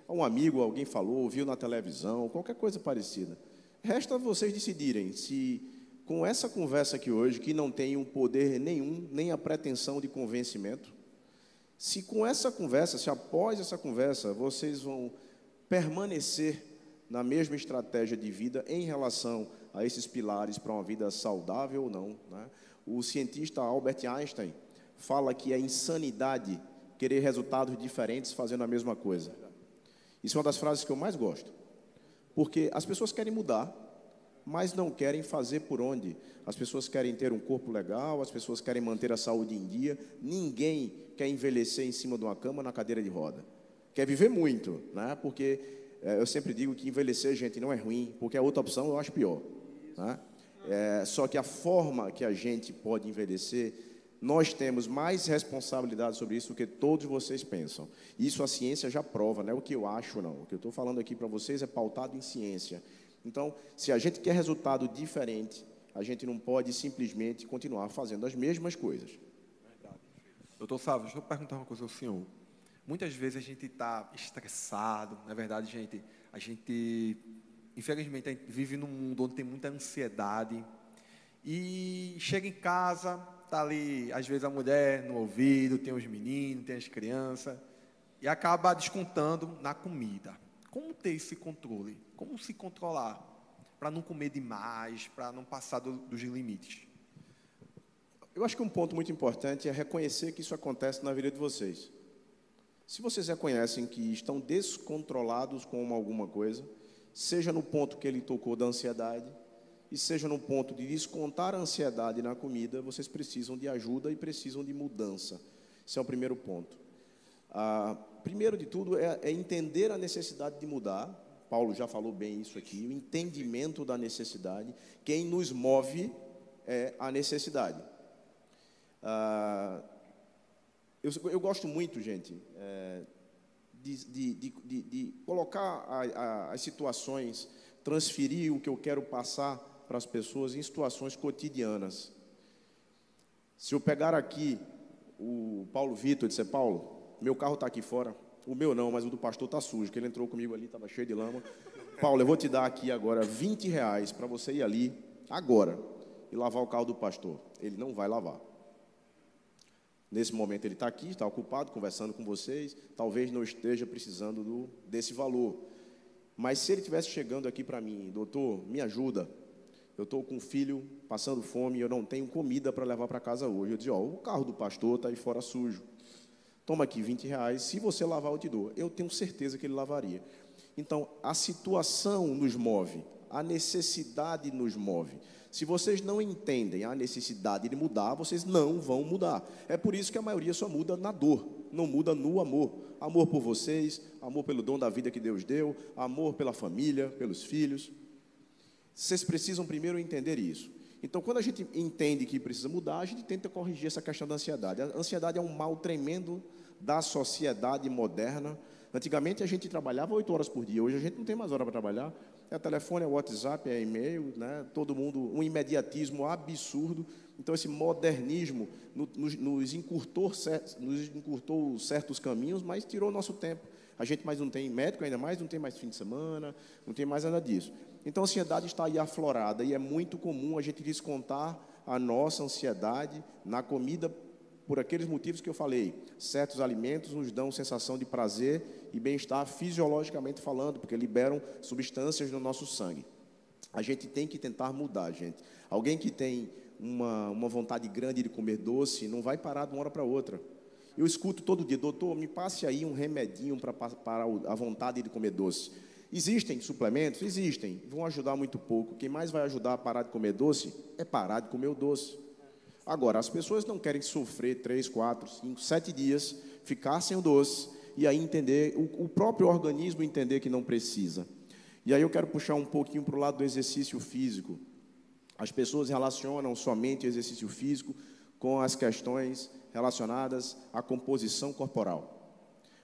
Um amigo, alguém falou, ouviu na televisão, qualquer coisa parecida. Resta vocês decidirem se, com essa conversa aqui hoje, que não tem um poder nenhum, nem a pretensão de convencimento, se com essa conversa, se após essa conversa, vocês vão permanecer na mesma estratégia de vida em relação a esses pilares para uma vida saudável ou não. Né? O cientista Albert Einstein fala que é insanidade querer resultados diferentes fazendo a mesma coisa. Isso é uma das frases que eu mais gosto. Porque as pessoas querem mudar, mas não querem fazer por onde. As pessoas querem ter um corpo legal, as pessoas querem manter a saúde em dia. Ninguém quer envelhecer em cima de uma cama na cadeira de roda. Quer viver muito, né? Porque é, eu sempre digo que envelhecer, gente, não é ruim, porque a outra opção eu acho pior. Né? É, só que a forma que a gente pode envelhecer, nós temos mais responsabilidade sobre isso do que todos vocês pensam. Isso a ciência já prova, não é o que eu acho, não. O que eu estou falando aqui para vocês é pautado em ciência. Então, se a gente quer resultado diferente, a gente não pode simplesmente continuar fazendo as mesmas coisas. Doutor Sávio, deixa eu perguntar uma coisa ao senhor. Muitas vezes a gente está estressado, na verdade, gente, a gente infelizmente, a gente vive num mundo onde tem muita ansiedade. E chega em casa, tá ali, às vezes a mulher no ouvido, tem os meninos, tem as crianças, e acaba descontando na comida. Como ter esse controle? Como se controlar para não comer demais, para não passar do, dos limites? Eu acho que um ponto muito importante é reconhecer que isso acontece na vida de vocês. Se vocês reconhecem que estão descontrolados com alguma coisa, seja no ponto que ele tocou da ansiedade, e seja no ponto de descontar a ansiedade na comida, vocês precisam de ajuda e precisam de mudança. Esse é o primeiro ponto. Ah, primeiro de tudo é, é entender a necessidade de mudar. Paulo já falou bem isso aqui, o entendimento da necessidade. Quem nos move é a necessidade. Ah, eu, eu, gosto muito, gente, é, de, de, de, de colocar a, a, as situações, transferir o que eu quero passar para as pessoas em situações cotidianas. Se eu pegar aqui o Paulo Vitor, disse, Paulo, meu carro está aqui fora. O meu não, mas o do pastor está sujo, que ele entrou comigo ali, estava cheio de lama. Paulo, eu vou te dar aqui agora 20 reais para você ir ali, agora, e lavar o carro do pastor. Ele não vai lavar. Nesse momento ele está aqui, está ocupado, conversando com vocês, talvez não esteja precisando do, desse valor. Mas se ele estivesse chegando aqui para mim, doutor, me ajuda, eu estou com um filho passando fome eu não tenho comida para levar para casa hoje. Eu dizia, ó, o carro do pastor está aí fora sujo. Toma aqui 20 reais, se você lavar eu te dou. Eu tenho certeza que ele lavaria. Então, a situação nos move, a necessidade nos move. Se vocês não entendem a necessidade de mudar, vocês não vão mudar. É por isso que a maioria só muda na dor, não muda no amor. Amor por vocês, amor pelo dom da vida que Deus deu, amor pela família, pelos filhos. Vocês precisam primeiro entender isso. Então, quando a gente entende que precisa mudar, a gente tenta corrigir essa questão da ansiedade. A ansiedade é um mal tremendo da sociedade moderna. Antigamente a gente trabalhava oito horas por dia, hoje a gente não tem mais hora para trabalhar. É telefone, é WhatsApp, é e-mail, né? todo mundo, um imediatismo absurdo. Então, esse modernismo nos, nos, encurtou, nos encurtou certos caminhos, mas tirou nosso tempo. A gente mais não tem médico, ainda mais não tem mais fim de semana, não tem mais nada disso. Então, a ansiedade está aí aflorada e é muito comum a gente descontar a nossa ansiedade na comida por aqueles motivos que eu falei. Certos alimentos nos dão sensação de prazer e bem-estar fisiologicamente falando, porque liberam substâncias no nosso sangue. A gente tem que tentar mudar, gente. Alguém que tem uma, uma vontade grande de comer doce não vai parar de uma hora para outra. Eu escuto todo dia, doutor, me passe aí um remedinho para parar a vontade de comer doce. Existem suplementos? Existem. Vão ajudar muito pouco. Quem mais vai ajudar a parar de comer doce é parar de comer o doce. Agora, as pessoas não querem sofrer três, quatro, cinco, sete dias, ficar sem o doce e aí entender, o, o próprio organismo entender que não precisa. E aí eu quero puxar um pouquinho para o lado do exercício físico. As pessoas relacionam somente o exercício físico com as questões relacionadas à composição corporal.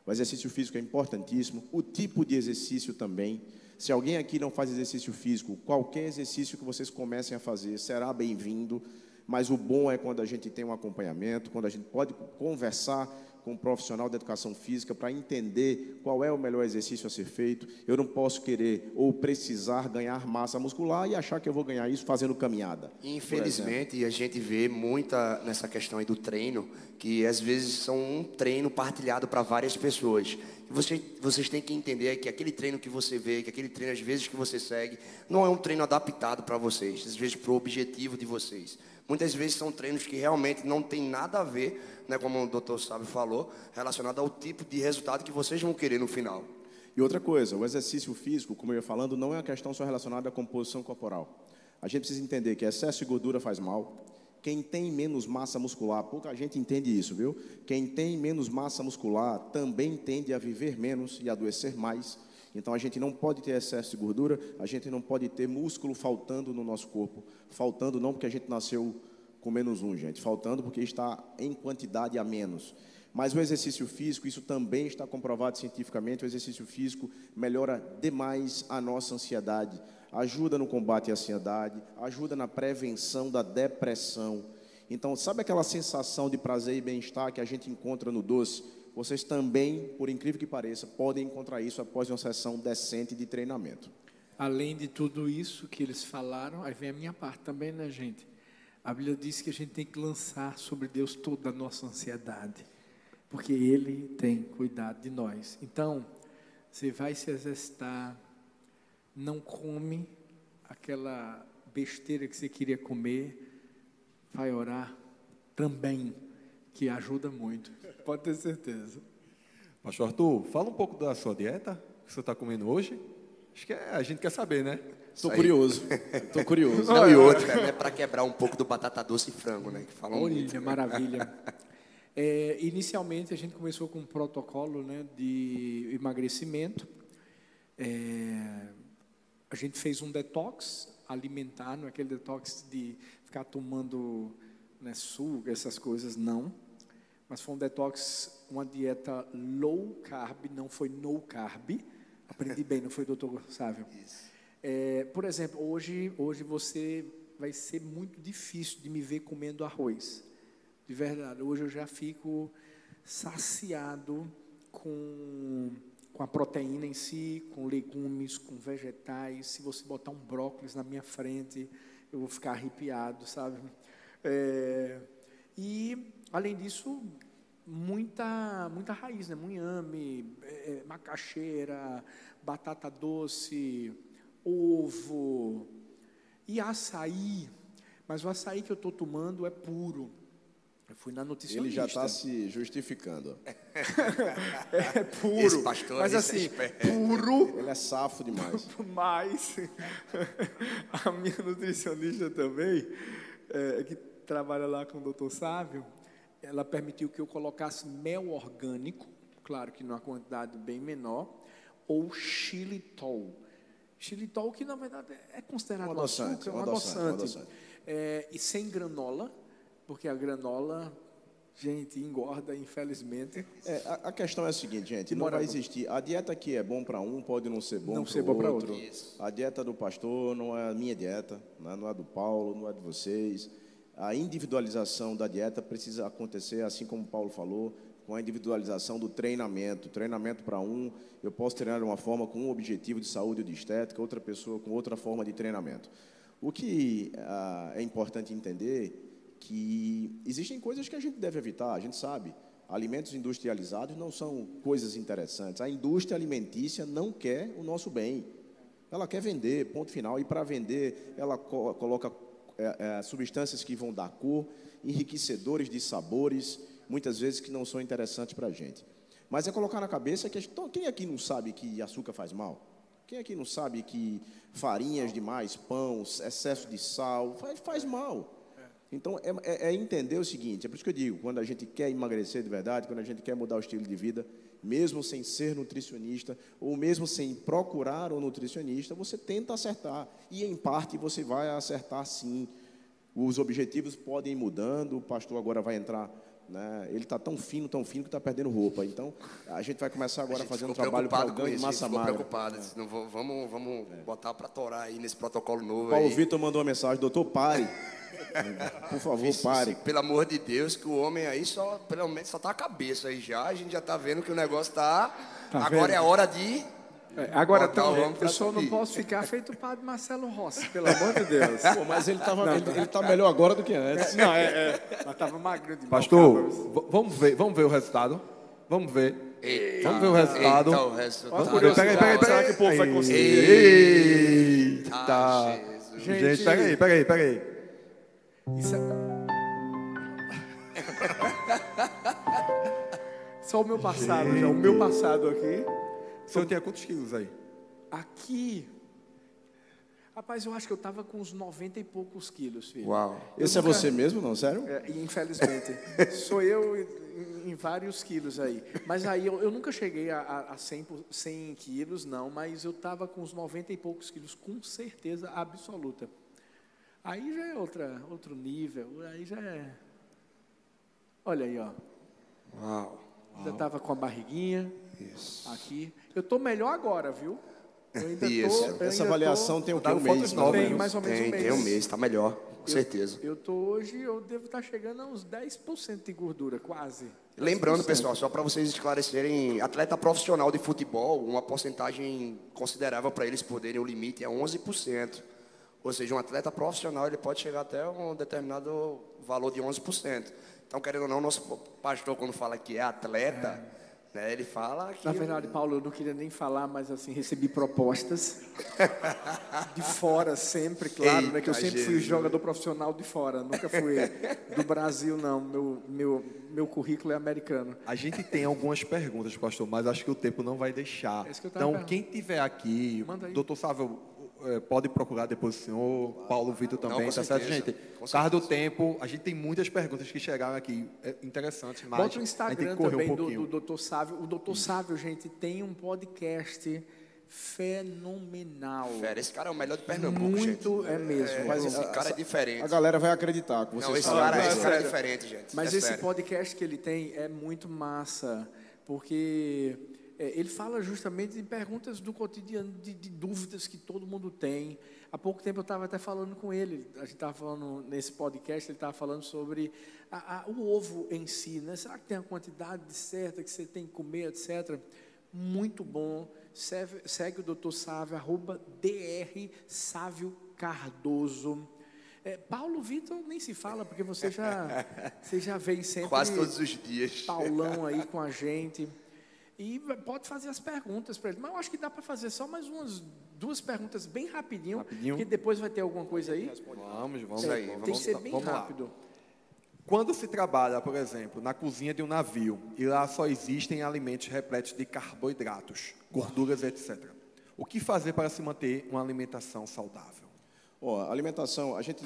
O exercício físico é importantíssimo, o tipo de exercício também. Se alguém aqui não faz exercício físico, qualquer exercício que vocês comecem a fazer será bem-vindo, mas o bom é quando a gente tem um acompanhamento, quando a gente pode conversar com um profissional de educação física para entender qual é o melhor exercício a ser feito. Eu não posso querer ou precisar ganhar massa muscular e achar que eu vou ganhar isso fazendo caminhada. Infelizmente, a gente vê muita nessa questão aí do treino, que às vezes são um treino partilhado para várias pessoas. Você, vocês têm que entender que aquele treino que você vê, que aquele treino às vezes que você segue, não é um treino adaptado para vocês, às vezes para o objetivo de vocês. Muitas vezes são treinos que realmente não tem nada a ver, né, como o doutor Sábio falou, relacionado ao tipo de resultado que vocês vão querer no final. E outra coisa, o exercício físico, como eu ia falando, não é uma questão só relacionada à composição corporal. A gente precisa entender que excesso de gordura faz mal. Quem tem menos massa muscular, pouca gente entende isso, viu? Quem tem menos massa muscular também tende a viver menos e adoecer mais. Então a gente não pode ter excesso de gordura, a gente não pode ter músculo faltando no nosso corpo. Faltando não porque a gente nasceu com menos um, gente. Faltando porque está em quantidade a menos. Mas o exercício físico, isso também está comprovado cientificamente, o exercício físico melhora demais a nossa ansiedade, ajuda no combate à ansiedade, ajuda na prevenção da depressão. Então, sabe aquela sensação de prazer e bem-estar que a gente encontra no doce? Vocês também, por incrível que pareça, podem encontrar isso após uma sessão decente de treinamento. Além de tudo isso que eles falaram, aí vem a minha parte também, né, gente? A Bíblia diz que a gente tem que lançar sobre Deus toda a nossa ansiedade, porque Ele tem cuidado de nós. Então, você vai se exercitar, não come aquela besteira que você queria comer, vai orar também, que ajuda muito. Pode ter certeza. Pastor Arthur, fala um pouco da sua dieta que você está comendo hoje. Acho que é, a gente quer saber, né? Estou curioso. Estou <laughs> curioso. Não, e outra, né? Para quebrar um pouco do batata doce e frango, né? Que falam Olha, muito. maravilha. <laughs> É, inicialmente a gente começou com um protocolo né, de emagrecimento. É, a gente fez um detox alimentar, não é aquele detox de ficar tomando né, suco, essas coisas, não mas foi um detox, uma dieta low carb, não foi no carb. Aprendi bem, não foi, doutor Sávio? <laughs> É, por exemplo, hoje, hoje você vai ser muito difícil de me ver comendo arroz. De verdade, hoje eu já fico saciado com, com a proteína em si, com legumes, com vegetais. Se você botar um brócolis na minha frente, eu vou ficar arrepiado, sabe? É, e, além disso, muita, muita raiz, né? Munhame, é, macaxeira, batata doce, ovo e açaí. Mas o açaí que eu estou tomando é puro. Eu fui na nutricionista. Ele já está se justificando. <laughs> É puro. Esse pastor mas aí, assim, pé. puro, Ele é safo demais. <laughs> mas <laughs> a minha nutricionista também, é, que trabalha lá com o doutor Sávio, ela permitiu que eu colocasse mel orgânico, claro que numa quantidade bem menor, ou xilitol. Xilitol que na verdade é considerado Um adoçante, açúcar, um um adoçante, adoçante. É, e sem granola, porque a granola, gente, engorda, infelizmente. É, a, a questão é a seguinte, gente, não vai existir. A dieta que é bom para um pode não ser bom para outro. outro. A dieta do pastor não é a minha dieta, né? não é do Paulo, não é de vocês. A individualização da dieta precisa acontecer, assim como o Paulo falou, com a individualização do treinamento. Treinamento para um, eu posso treinar de uma forma com um objetivo de saúde ou de estética, outra pessoa com outra forma de treinamento. O que ah, é importante entender que existem coisas que a gente deve evitar, a gente sabe. Alimentos industrializados não são coisas interessantes. A indústria alimentícia não quer o nosso bem. Ela quer vender, ponto final. E para vender, ela co- coloca é, é, substâncias que vão dar cor, enriquecedores de sabores, muitas vezes que não são interessantes para a gente. Mas é colocar na cabeça que então, quem aqui não sabe que açúcar faz mal? Quem aqui não sabe que farinhas demais, pão, excesso de sal, faz, faz mal? Então, é, é- é entender o seguinte, é por isso que eu digo, quando a gente quer emagrecer de verdade, quando a gente quer mudar o estilo de vida, mesmo sem ser nutricionista, ou mesmo sem procurar um nutricionista, você tenta acertar. E, em parte, você vai acertar sim. Os objetivos podem ir mudando, o pastor agora vai entrar, né? ele está tão fino, tão fino que está perdendo roupa. Então, a gente vai começar agora fazer um trabalho para ganho de massa magra. preocupado. disse, Não, vamos vamos, vamos botar para torar aí nesse protocolo novo Paulo aí. Vitor mandou uma mensagem, doutor, pare. Por favor, pare. Pelo amor de Deus, que o homem aí só, pelo menos, só tá a cabeça aí já. A gente já tá vendo que o negócio tá. Tá Agora vendo? é a hora de. É, agora, então, o homem pra eu só não posso ficar feito o padre Marcelo Rossi, pelo amor de Deus. Pô, mas ele, tava, ele, ele tá melhor agora do que antes. Não, é, é. Mas tava magro demais. Pastor, vamos ver, vamos ver o resultado. Vamos ver. Eita, Vamos ver o resultado. Eita, o resultado. Vamos ver. Peraí, peraí, peraí. Será que o povo vai conseguir? Eita! Jesus. Gente, Gente. peraí, peraí, peraí. Isso <laughs> é... Só o meu passado, já. O meu passado aqui. O senhor tinha quantos quilos aí? Aqui. Rapaz, eu acho que eu tava com uns 90 e poucos quilos, filho. Uau. Esse é você mesmo, não? Sério? É, infelizmente. <laughs> Sou eu em, em vários quilos aí. Mas aí eu, eu nunca cheguei a, a, a 100, por- 100 quilos, não. Mas eu estava com uns 90 e poucos quilos, com certeza absoluta. Aí já é outra, outro nível. Aí já é. Olha aí, ó. Uau. Ainda estava com a barriguinha. Aqui. Eu tô melhor agora, viu? Eu ainda Isso. tô. eu Essa ainda avaliação tô- tem o quê? Mandaram Um mês, novas, Tem mais ou menos Tem, um mês. tem um mês, tá melhor, com certeza. Eu tô hoje, eu devo estar chegando a uns 10% de gordura, quase. Lembrando, pessoal, só para vocês esclarecerem, atleta profissional de futebol, uma porcentagem considerável para eles poderem, o limite é 11%. Ou seja, um atleta profissional ele pode chegar até um determinado valor de 11%. Então, querendo ou não, nosso pastor, quando fala que é atleta, né, ele fala que. Na verdade, Paulo, eu não queria nem falar, mas assim, recebi propostas <laughs> de fora sempre, claro, né? Que eu Eita, sempre fui jogador profissional de fora, nunca fui do Brasil, não. Meu, meu, meu currículo é americano. A gente tem algumas perguntas, pastor, mas acho que o tempo não vai deixar. É Então, perguntando. quem tiver aqui, Manda aí. doutor Sávio, eh, pode procurar depois o senhor, Paulo Vitor também, com tá certo, gente? com Por causa do tempo, a gente tem muitas perguntas que chegaram aqui, é, interessantes, mas Bota o a gente tem Instagram também um do, do Dr. Sávio. O Dr. Sávio, gente, tem um podcast fenomenal. Fera, esse cara é o melhor de Pernambuco, Muito, gente. é mesmo. Mas Mas, esse cara é diferente. A galera vai acreditar que Não, vocês esse cara, Não, esse cara é diferente, gente. Mas É esse sério. podcast que ele tem é muito massa, porque é, ele fala justamente de perguntas do cotidiano, de, de dúvidas que todo mundo tem. Há pouco tempo eu estava até falando com ele, a gente estava falando nesse podcast, ele estava falando sobre a, a, o ovo em si, né? Será que tem a quantidade certa que você tem que comer, etc. Muito bom. Segue, segue o doutor Sávio, arroba DR Sávio Cardoso. É, Paulo Vitor nem se fala, porque você já, <laughs> você já vem sempre. Quase todos os dias. Paulão aí com a gente. E pode fazer as perguntas para ele. Mas eu acho que dá para fazer só mais umas duas perguntas bem rapidinho, rapidinho. porque depois vai ter alguma coisa aí. Vamos, vamos é, aí. Tem vamos, que ser bem rápido. Lá. Quando se trabalha, por exemplo, na cozinha de um navio e lá só existem alimentos repletos de carboidratos, gorduras, etc. O que fazer para se manter uma alimentação saudável? Oh, alimentação, a gente,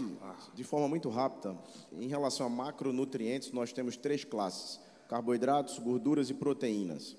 de forma muito rápida, em relação a macronutrientes, nós temos três classes: carboidratos, gorduras e proteínas.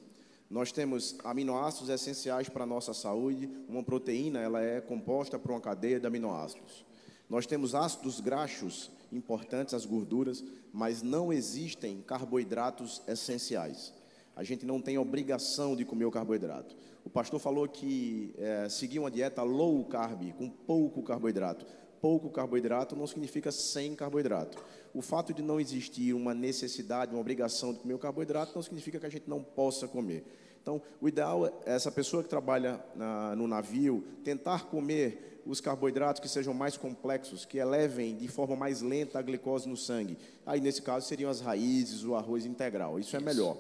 Nós temos aminoácidos essenciais para a nossa saúde. Uma proteína ela é composta por uma cadeia de aminoácidos. Nós temos ácidos graxos importantes, as gorduras, mas não existem carboidratos essenciais. A gente não tem obrigação de comer o carboidrato. O pastor falou que é, seguir uma dieta low carb, com pouco carboidrato. Pouco carboidrato não significa sem carboidrato. O fato de não existir uma necessidade, uma obrigação de comer o carboidrato, não significa que a gente não possa comer. Então, o ideal é essa pessoa que trabalha na, no navio tentar comer os carboidratos que sejam mais complexos, que elevem de forma mais lenta a glicose no sangue. Aí, nesse caso, seriam as raízes, o arroz integral. Isso é melhor.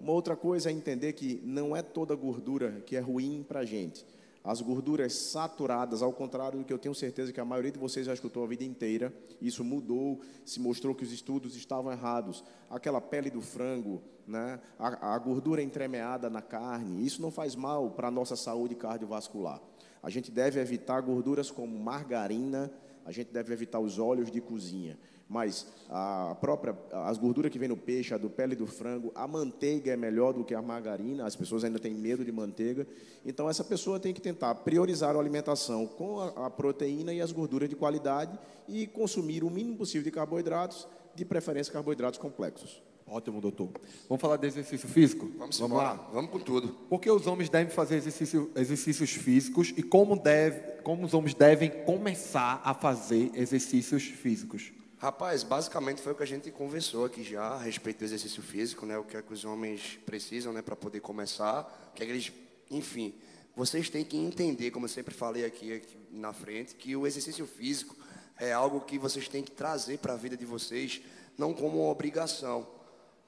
Uma outra coisa é entender que não é toda gordura que é ruim para a gente. As gorduras saturadas, ao contrário do que eu tenho certeza que a maioria de vocês já escutou a vida inteira, isso mudou, se mostrou que os estudos estavam errados. Aquela pele do frango, né? a, a gordura entremeada na carne, isso não faz mal para a nossa saúde cardiovascular. A gente deve evitar gorduras como margarina, a gente deve evitar os óleos de cozinha. Mas a própria, as gorduras que vem no peixe, a do pele do frango, a manteiga é melhor do que a margarina, as pessoas ainda têm medo de manteiga. Então, essa pessoa tem que tentar priorizar a alimentação com a, a proteína e as gorduras de qualidade e consumir o mínimo possível de carboidratos, de preferência carboidratos complexos. Ótimo, doutor. Vamos falar de exercício físico? Vamos, Vamos lá. Vamos com tudo. Por que os homens devem fazer exercício, exercícios físicos e como, deve, como os homens devem começar a fazer exercícios físicos? Rapaz, basicamente foi o que a gente conversou aqui já a respeito do exercício físico, né? O que é que os homens precisam, né, para poder começar, que é que eles, enfim, vocês têm que entender, como eu sempre falei aqui, aqui na frente, que o exercício físico é algo que vocês têm que trazer para a vida de vocês, não como uma obrigação,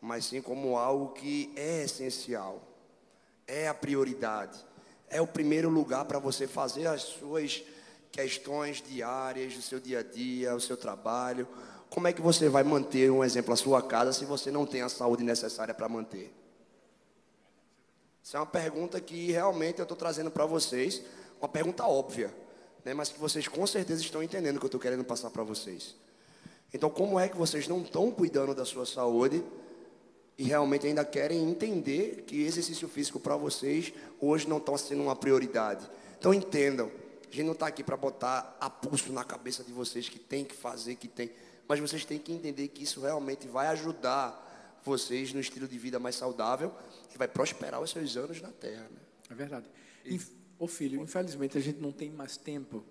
mas sim como algo que é essencial, é a prioridade, é o primeiro lugar para você fazer as suas questões diárias do seu dia a dia, o seu trabalho. Como é que você vai manter, um exemplo, a sua casa se você não tem a saúde necessária para manter? Isso é uma pergunta que realmente eu estou trazendo para vocês, uma pergunta óbvia, né? mas que vocês com certeza estão entendendo o que eu estou querendo passar para vocês. Então, como é que vocês não estão cuidando da sua saúde e realmente ainda querem entender que exercício físico para vocês hoje não está sendo uma prioridade? Então, entendam. A gente não está aqui para botar a pulso na cabeça de vocês que tem que fazer, que tem. Mas vocês têm que entender que isso realmente vai ajudar vocês no estilo de vida mais saudável e vai prosperar os seus anos na Terra. Né? É verdade. Ô filho, infelizmente a gente não tem mais tempo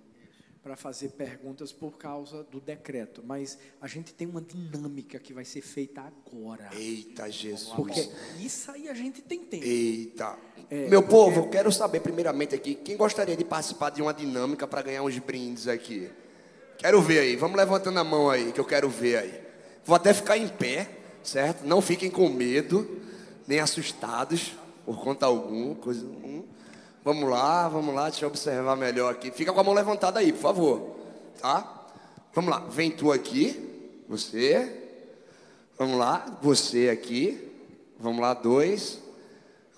para fazer perguntas por causa do decreto, mas a gente tem uma dinâmica que vai ser feita agora. Eita, Jesus. Porque isso aí a gente tem tempo. Eita. É, Meu povo, eu quero saber primeiramente aqui, quem gostaria de participar de uma dinâmica para ganhar uns brindes aqui? Quero ver aí, vamos levantando a mão aí, que eu quero ver aí. Vou até ficar em pé, certo? Não fiquem com medo, nem assustados, por conta algum, coisa. Hum. Vamos lá, vamos lá, deixa eu observar melhor aqui. Fica com a mão levantada aí, por favor. Tá? Vamos lá, vem tu aqui, você. Vamos lá, você aqui. Vamos lá, dois.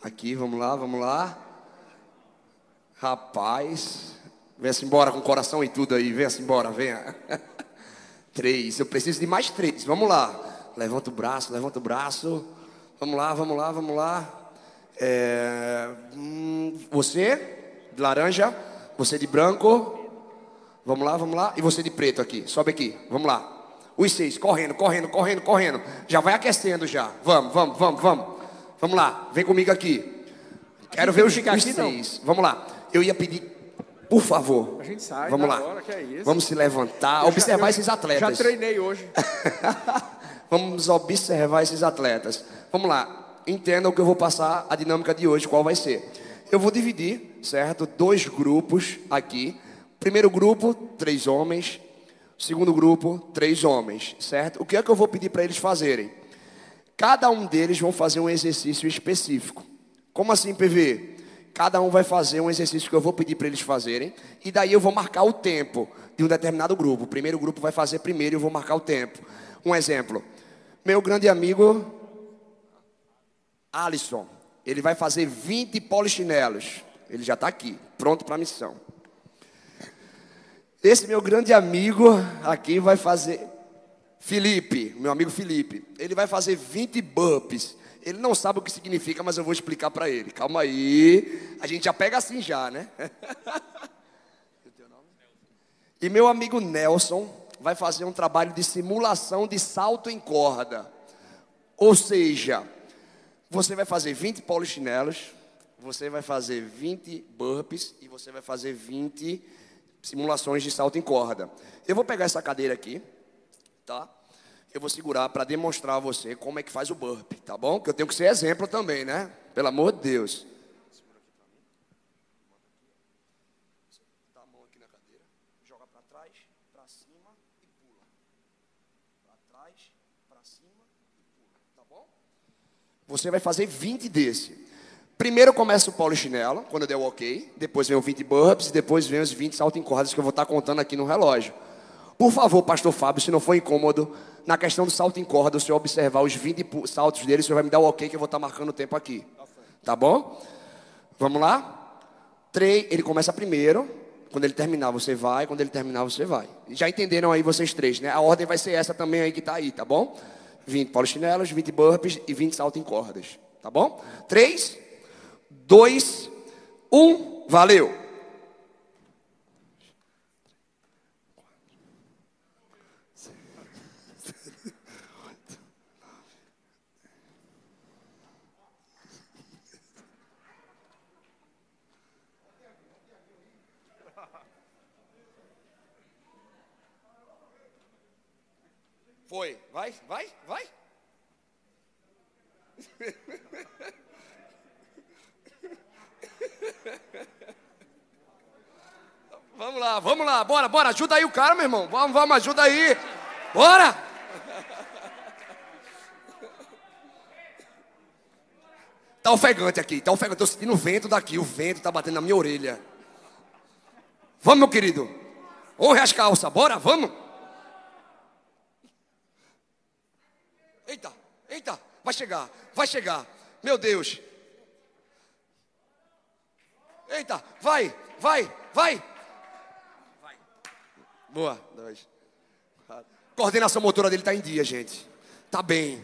Aqui, vamos lá, vamos lá. Rapaz, venha-se embora com coração e tudo aí, venha-se embora, venha. <laughs> três, eu preciso de mais três, vamos lá. Levanta o braço, levanta o braço. Vamos lá, vamos lá, vamos lá. É, hum, você, de laranja, você de branco. Vamos lá, vamos lá. E você de preto aqui. Sobe aqui. Vamos lá. Os seis, correndo, correndo, correndo, correndo. Já vai aquecendo já. Vamos, vamos, vamos, vamos. Vamos lá. Vem comigo aqui. Quero ver os, os aqui, não. seis. Vamos lá. Eu ia pedir, por favor. A gente sai Vamos lá. é. Vamos se levantar, Eu já- observar eu esses Já atletas. treinei hoje. <laughs> Vamos observar esses atletas. Vamos lá. Entendam que eu vou passar a dinâmica de hoje, qual vai ser. Eu vou dividir, certo? Dois grupos aqui. Primeiro grupo, três homens. Segundo grupo, três homens, certo? O que é que eu vou pedir para eles fazerem? Cada um deles vão fazer um exercício específico. Como assim, PV? Cada um vai fazer um exercício que eu vou pedir para eles fazerem, e daí eu vou marcar o tempo de um determinado grupo. O primeiro grupo vai fazer primeiro e eu vou marcar o tempo. Um exemplo. Meu grande amigo Alisson, ele vai fazer 20 polichinelos. Ele já está aqui, pronto para a missão. Esse meu grande amigo aqui vai fazer Felipe, meu amigo Felipe, ele vai fazer 20 burpees. Ele não sabe o que significa, mas eu vou explicar para ele. Calma aí. A gente já pega assim já, né? <laughs> E meu amigo Nelson vai fazer um trabalho de simulação de salto em corda. Ou seja, você vai fazer 20 polichinelos, você vai fazer 20 burpees e você vai fazer 20 simulações de salto em corda. Eu vou pegar essa cadeira aqui, tá? Eu vou segurar para demonstrar a você como é que faz o burpee, tá bom? Que eu tenho que ser exemplo também, né? Pelo amor de Deus. Para trás, cima tá bom? Você vai fazer 20 desse. Primeiro começa o polichinelo, quando eu der o ok. Depois vem o 20 burpees e depois vem os 20 saltos em cordas que eu vou estar contando aqui no relógio. Por favor, pastor Fábio, se não for incômodo, na questão do salto em corda, o senhor observar os 20 pu- saltos dele, o senhor vai me dar o ok que eu vou estar marcando o tempo aqui. Tá bom? Vamos lá? Três, ele começa primeiro. Quando ele terminar, você vai. Quando ele terminar, você vai. Já entenderam aí vocês três, né? A ordem vai ser essa também aí que tá aí, tá bom? 20 polichinelos, 20 burpees e 20 salto em cordas. Tá bom? 3, 2, 1, valeu! Vai, vai, vai. Vamos lá, vamos lá, bora, bora, ajuda aí o cara, meu irmão. Vamos, vamos, ajuda aí. Bora! Tá ofegante aqui, tá ofegante. Tô sentindo o vento daqui, o vento tá batendo na minha orelha. Vamos, meu querido. Honre as calças, bora, vamos. Eita, eita, vai chegar, vai chegar. Meu Deus. Eita, vai, vai, vai. Vai. Boa, dois. Coordenação motora dele tá em dia, gente. Tá bem.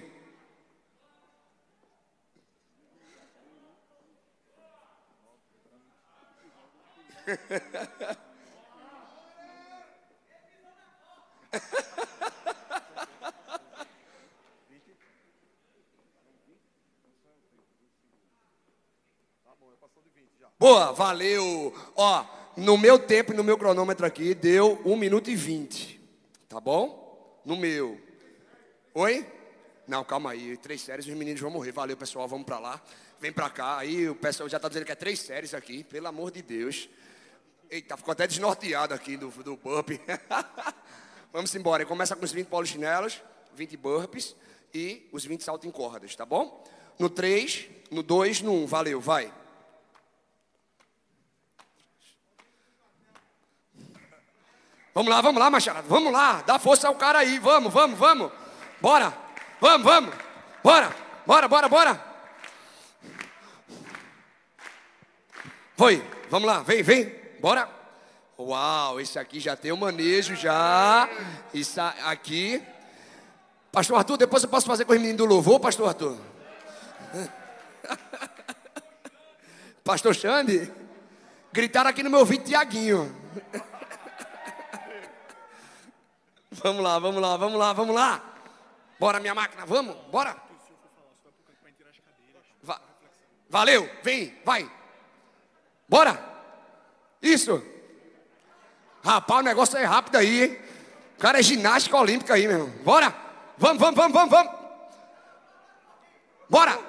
<laughs> Boa, valeu. Ó, no meu tempo e no meu cronômetro aqui deu 1 minuto e 20. Tá bom? No meu. Oi? Não, calma aí. Três séries, os meninos vão morrer. Valeu, pessoal. Vamos pra lá. Vem pra cá. Aí o pessoal já tá dizendo que é três séries aqui. Pelo amor de Deus. Eita, ficou até desnorteado aqui do, do burpee. <laughs> Vamos embora. Começa com os 20 polichinelos, 20 burpees e os 20 saltos em cordas, tá bom? No 3, no 2, no 1. Valeu, vai. Vamos lá, vamos lá, macharada. Vamos lá. Dá força ao cara aí. Vamos, vamos, vamos. Bora. Vamos, vamos. Bora. Bora, bora, bora. Foi. Vamos lá. Vem, vem. Bora. Uau, esse aqui já tem o manejo já. Isso aqui. Pastor Arthur, depois eu posso fazer com os meninos do louvor, pastor Arthur? <laughs> Pastor Xande? Gritaram aqui no meu ouvido, Tiaguinho. Vamos lá, vamos lá, vamos lá, vamos lá. Bora, minha máquina, vamos, bora. Vai, Valeu, vem, vai. Bora. Isso. Rapaz, o negócio é rápido aí, hein? O cara é ginástica olímpica aí, meu irmão. Bora. Vamos, vamos, vamos, vamos, vamos. Bora.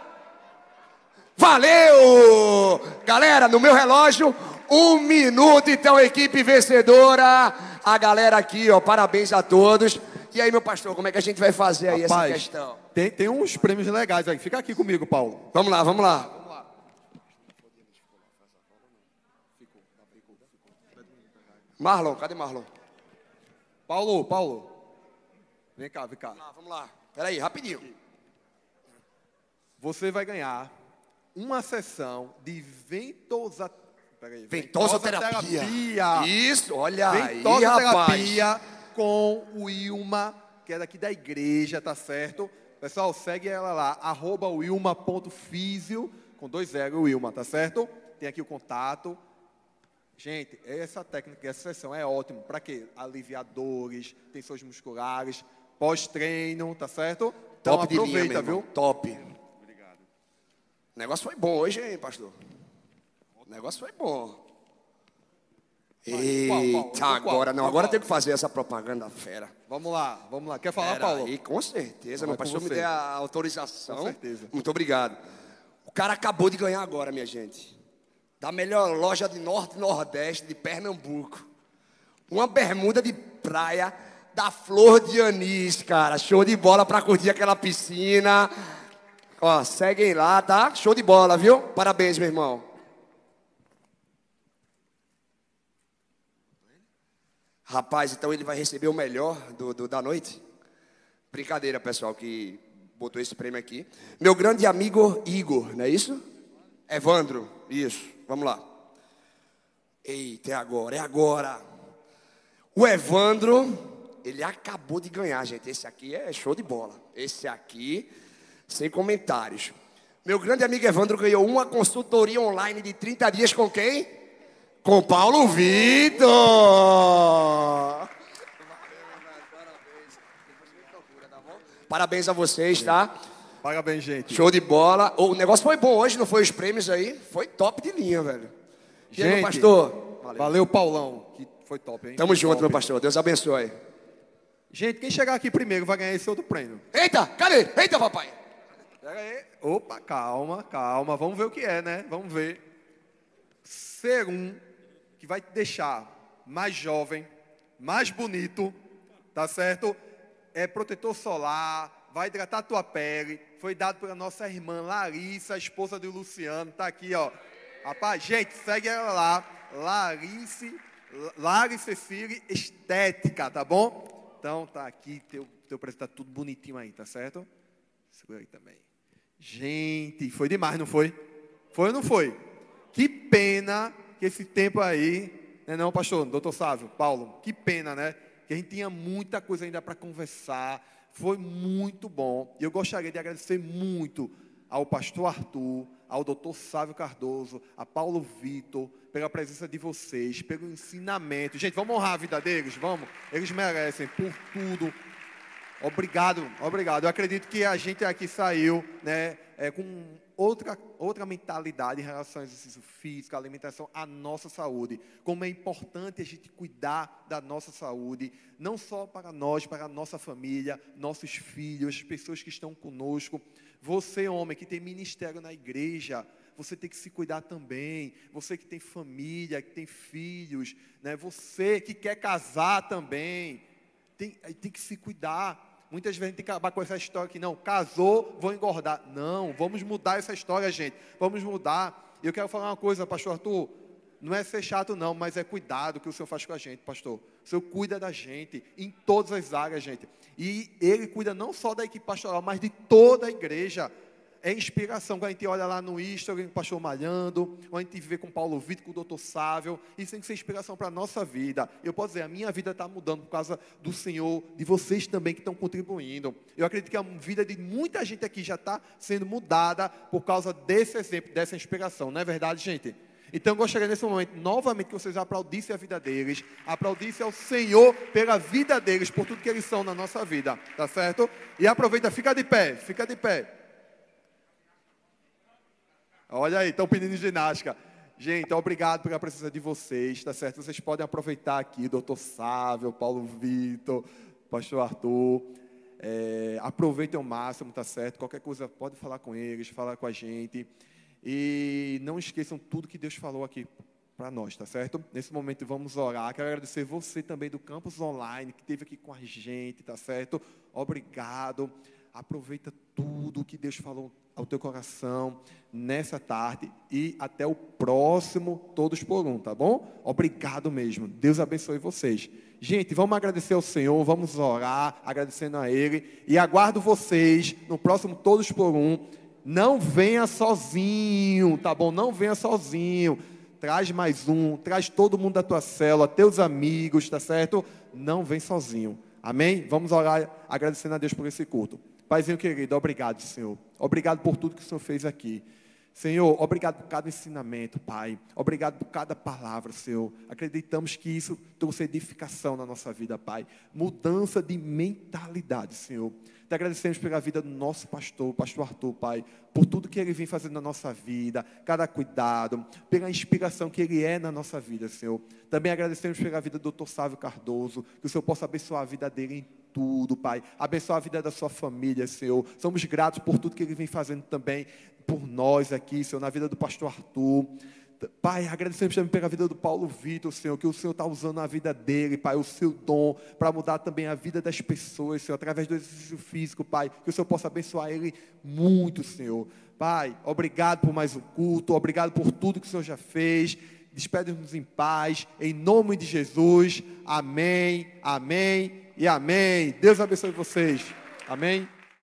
Valeu! Galera, no meu relógio, um minuto, então, equipe vencedora. A galera aqui, ó, parabéns a todos. E aí, meu pastor, como é que a gente vai fazer aí Rapaz, essa questão? Tem, tem uns prêmios legais aí. Fica aqui comigo, Paulo. Vamos lá, vamos lá. Marlon, cadê Marlon? Paulo, Paulo. Vem cá, vem cá. Vamos lá, vamos lá. Peraí, rapidinho. Você vai ganhar uma sessão de ventosa... Peraí, Ventosoterapia. terapia. Isso, olha aí, Ventosa rapaz. terapia com o Wilma, que é daqui da igreja, tá certo? Pessoal, segue ela lá, arroba wilma.fisio, com dois zero, Wilma, tá certo? Tem aqui o contato. Gente, essa técnica, essa sessão é ótimo. Para quê? Aliviar dores, tensões musculares, pós-treino, tá certo? Então Top de linha, aproveita, irmão. viu? Top. O negócio foi bom hoje, hein, pastor? O negócio foi bom. Eita, agora não. Agora tem que fazer essa propaganda fera. Vamos lá, vamos lá. Quer falar, Pera Paulo? aí, com certeza, Vai meu pastor me deu a autorização. Com certeza. Muito obrigado. O cara acabou de ganhar agora, minha gente. Da melhor loja de Norte e Nordeste de Pernambuco. Uma bermuda de praia da Flor de Anis, cara. Show de bola pra curtir aquela piscina. Ó, seguem lá, tá? Show de bola, viu? Parabéns, meu irmão. Rapaz, então ele vai receber o melhor do, do- da noite? Brincadeira, pessoal, que botou esse prêmio aqui. Meu grande amigo Igor, não é isso? Evandro, isso. Vamos lá. Eita, é agora, é agora. O Evandro, ele acabou de ganhar, gente. Esse aqui é show de bola. Esse aqui, sem comentários. Meu grande amigo Evandro ganhou uma consultoria online de 30 dias com quem? Com Paulo Vitor. Parabéns a vocês, tá? Parabéns, gente. Show de bola. O negócio foi bom hoje, não foi os prêmios aí? Foi top de linha, velho. E aí, meu Gente, pastor? Valeu. Paulão, que foi top, hein? Tamo Foi junto, top. meu pastor. Deus abençoe. Gente, quem chegar aqui primeiro vai ganhar esse outro prêmio. Eita, cadê? Eita, papai. Pega aí. Opa, calma, calma. Vamos ver o que é, né? Vamos ver. Ser um que vai te deixar mais jovem, mais bonito, tá certo? É protetor solar, vai hidratar tua pele. Foi dado pela nossa irmã Larissa, a esposa do Luciano. Tá aqui, ó. Rapaz, gente, segue ela lá. Larice, Lari Cecília Estética, tá bom? Então tá aqui, teu, teu preço tá tudo bonitinho aí, tá certo? Segura aí também. Gente, foi demais, não foi? Foi ou não foi? Que pena que esse tempo aí, né não, pastor, doutor Sávio, Paulo, que pena, né? Que a gente tinha muita coisa ainda para conversar. Foi muito bom. E eu gostaria de agradecer muito ao pastor Arthur, ao doutor Sávio Cardoso, a Paulo Vitor, pela presença de vocês, pelo ensinamento. Gente, vamos honrar a vida deles, vamos. Eles merecem por tudo. Obrigado, obrigado. Eu acredito que a gente aqui saiu né, é, com outra, outra mentalidade em relação ao exercício físico, à alimentação, à nossa saúde. Como é importante a gente cuidar da nossa saúde, não só para nós, para a nossa família, nossos filhos, as pessoas que estão conosco. Você, homem, que tem ministério na igreja, você tem que se cuidar também. Você que tem família, que tem filhos, né? você que quer casar também tem, tem que se cuidar. Muitas vezes a gente tem que acabar com essa história que não, casou, vou engordar. Não, vamos mudar essa história, gente. Vamos mudar. E eu quero falar uma coisa, pastor Arthur. Não é ser chato, não, mas é cuidado que o Senhor faz com a gente, pastor. O Senhor cuida da gente em todas as áreas, gente. E Ele cuida não só da equipe pastoral, mas de toda a igreja. É inspiração. Quando a gente olha lá no Instagram, o pastor Malhando, ou a gente vê com Paulo Vitor, com o doutor Sávio, isso tem que ser inspiração para a nossa vida. Eu posso dizer, a minha vida está mudando por causa do Senhor, de vocês também que estão contribuindo. Eu acredito que a vida de muita gente aqui já está sendo mudada por causa desse exemplo, dessa inspiração. Não é verdade, gente? Então eu gostaria nesse momento, novamente, que vocês aplaudissem a vida deles, aplaudissem ao Senhor pela vida deles, por tudo que eles são na nossa vida, tá certo? E aproveita, fica de pé, fica de pé. Olha aí, estão pedindo ginástica. Gente, obrigado pela presença de vocês, tá certo? Vocês podem aproveitar aqui, doutor Sávio, Paulo Vitor, pastor Arthur. É, aproveitem ao máximo, tá certo? Qualquer coisa, pode falar com eles, falar com a gente. E não esqueçam tudo que Deus falou aqui para nós, tá certo? Nesse momento vamos orar. Quero agradecer você também do campus online que esteve aqui com a gente, tá certo? Obrigado. Aproveita tudo que Deus falou ao teu coração nessa tarde e até o próximo Todos por Um, tá bom? Obrigado mesmo. Deus abençoe vocês. Gente, vamos agradecer ao Senhor, vamos orar, agradecendo a Ele e aguardo vocês no próximo Todos por Um. Não venha sozinho, tá bom? Não venha sozinho. Traz mais um, traz todo mundo da tua célula, teus amigos, tá certo? Não vem sozinho. Amém? Vamos orar agradecendo a Deus por esse culto. Paizinho querido, obrigado, Senhor. Obrigado por tudo que o Senhor fez aqui. Senhor, obrigado por cada ensinamento, Pai. Obrigado por cada palavra, Senhor. Acreditamos que isso trouxe edificação na nossa vida, Pai. Mudança de mentalidade, Senhor. Te agradecemos pela vida do nosso pastor, pastor Arthur, Pai, por tudo que ele vem fazendo na nossa vida, cada cuidado, pela inspiração que ele é na nossa vida, Senhor. Também agradecemos pela vida do Dr. Sávio Cardoso, que o Senhor possa abençoar a vida dele em tudo, Pai. Abençoar a vida da sua família, Senhor. Somos gratos por tudo que ele vem fazendo também por nós aqui, Senhor, na vida do pastor Arthur. Pai, agradecemos também pela vida do Paulo Vitor, Senhor, que o Senhor está usando a vida dele, Pai, o seu dom, para mudar também a vida das pessoas, Senhor, através do exercício físico, Pai, que o Senhor possa abençoar ele muito, Senhor. Pai, obrigado por mais um culto, obrigado por tudo que o Senhor já fez. Despede-nos em paz, em nome de Jesus. Amém, amém e amém. Deus abençoe vocês. Amém.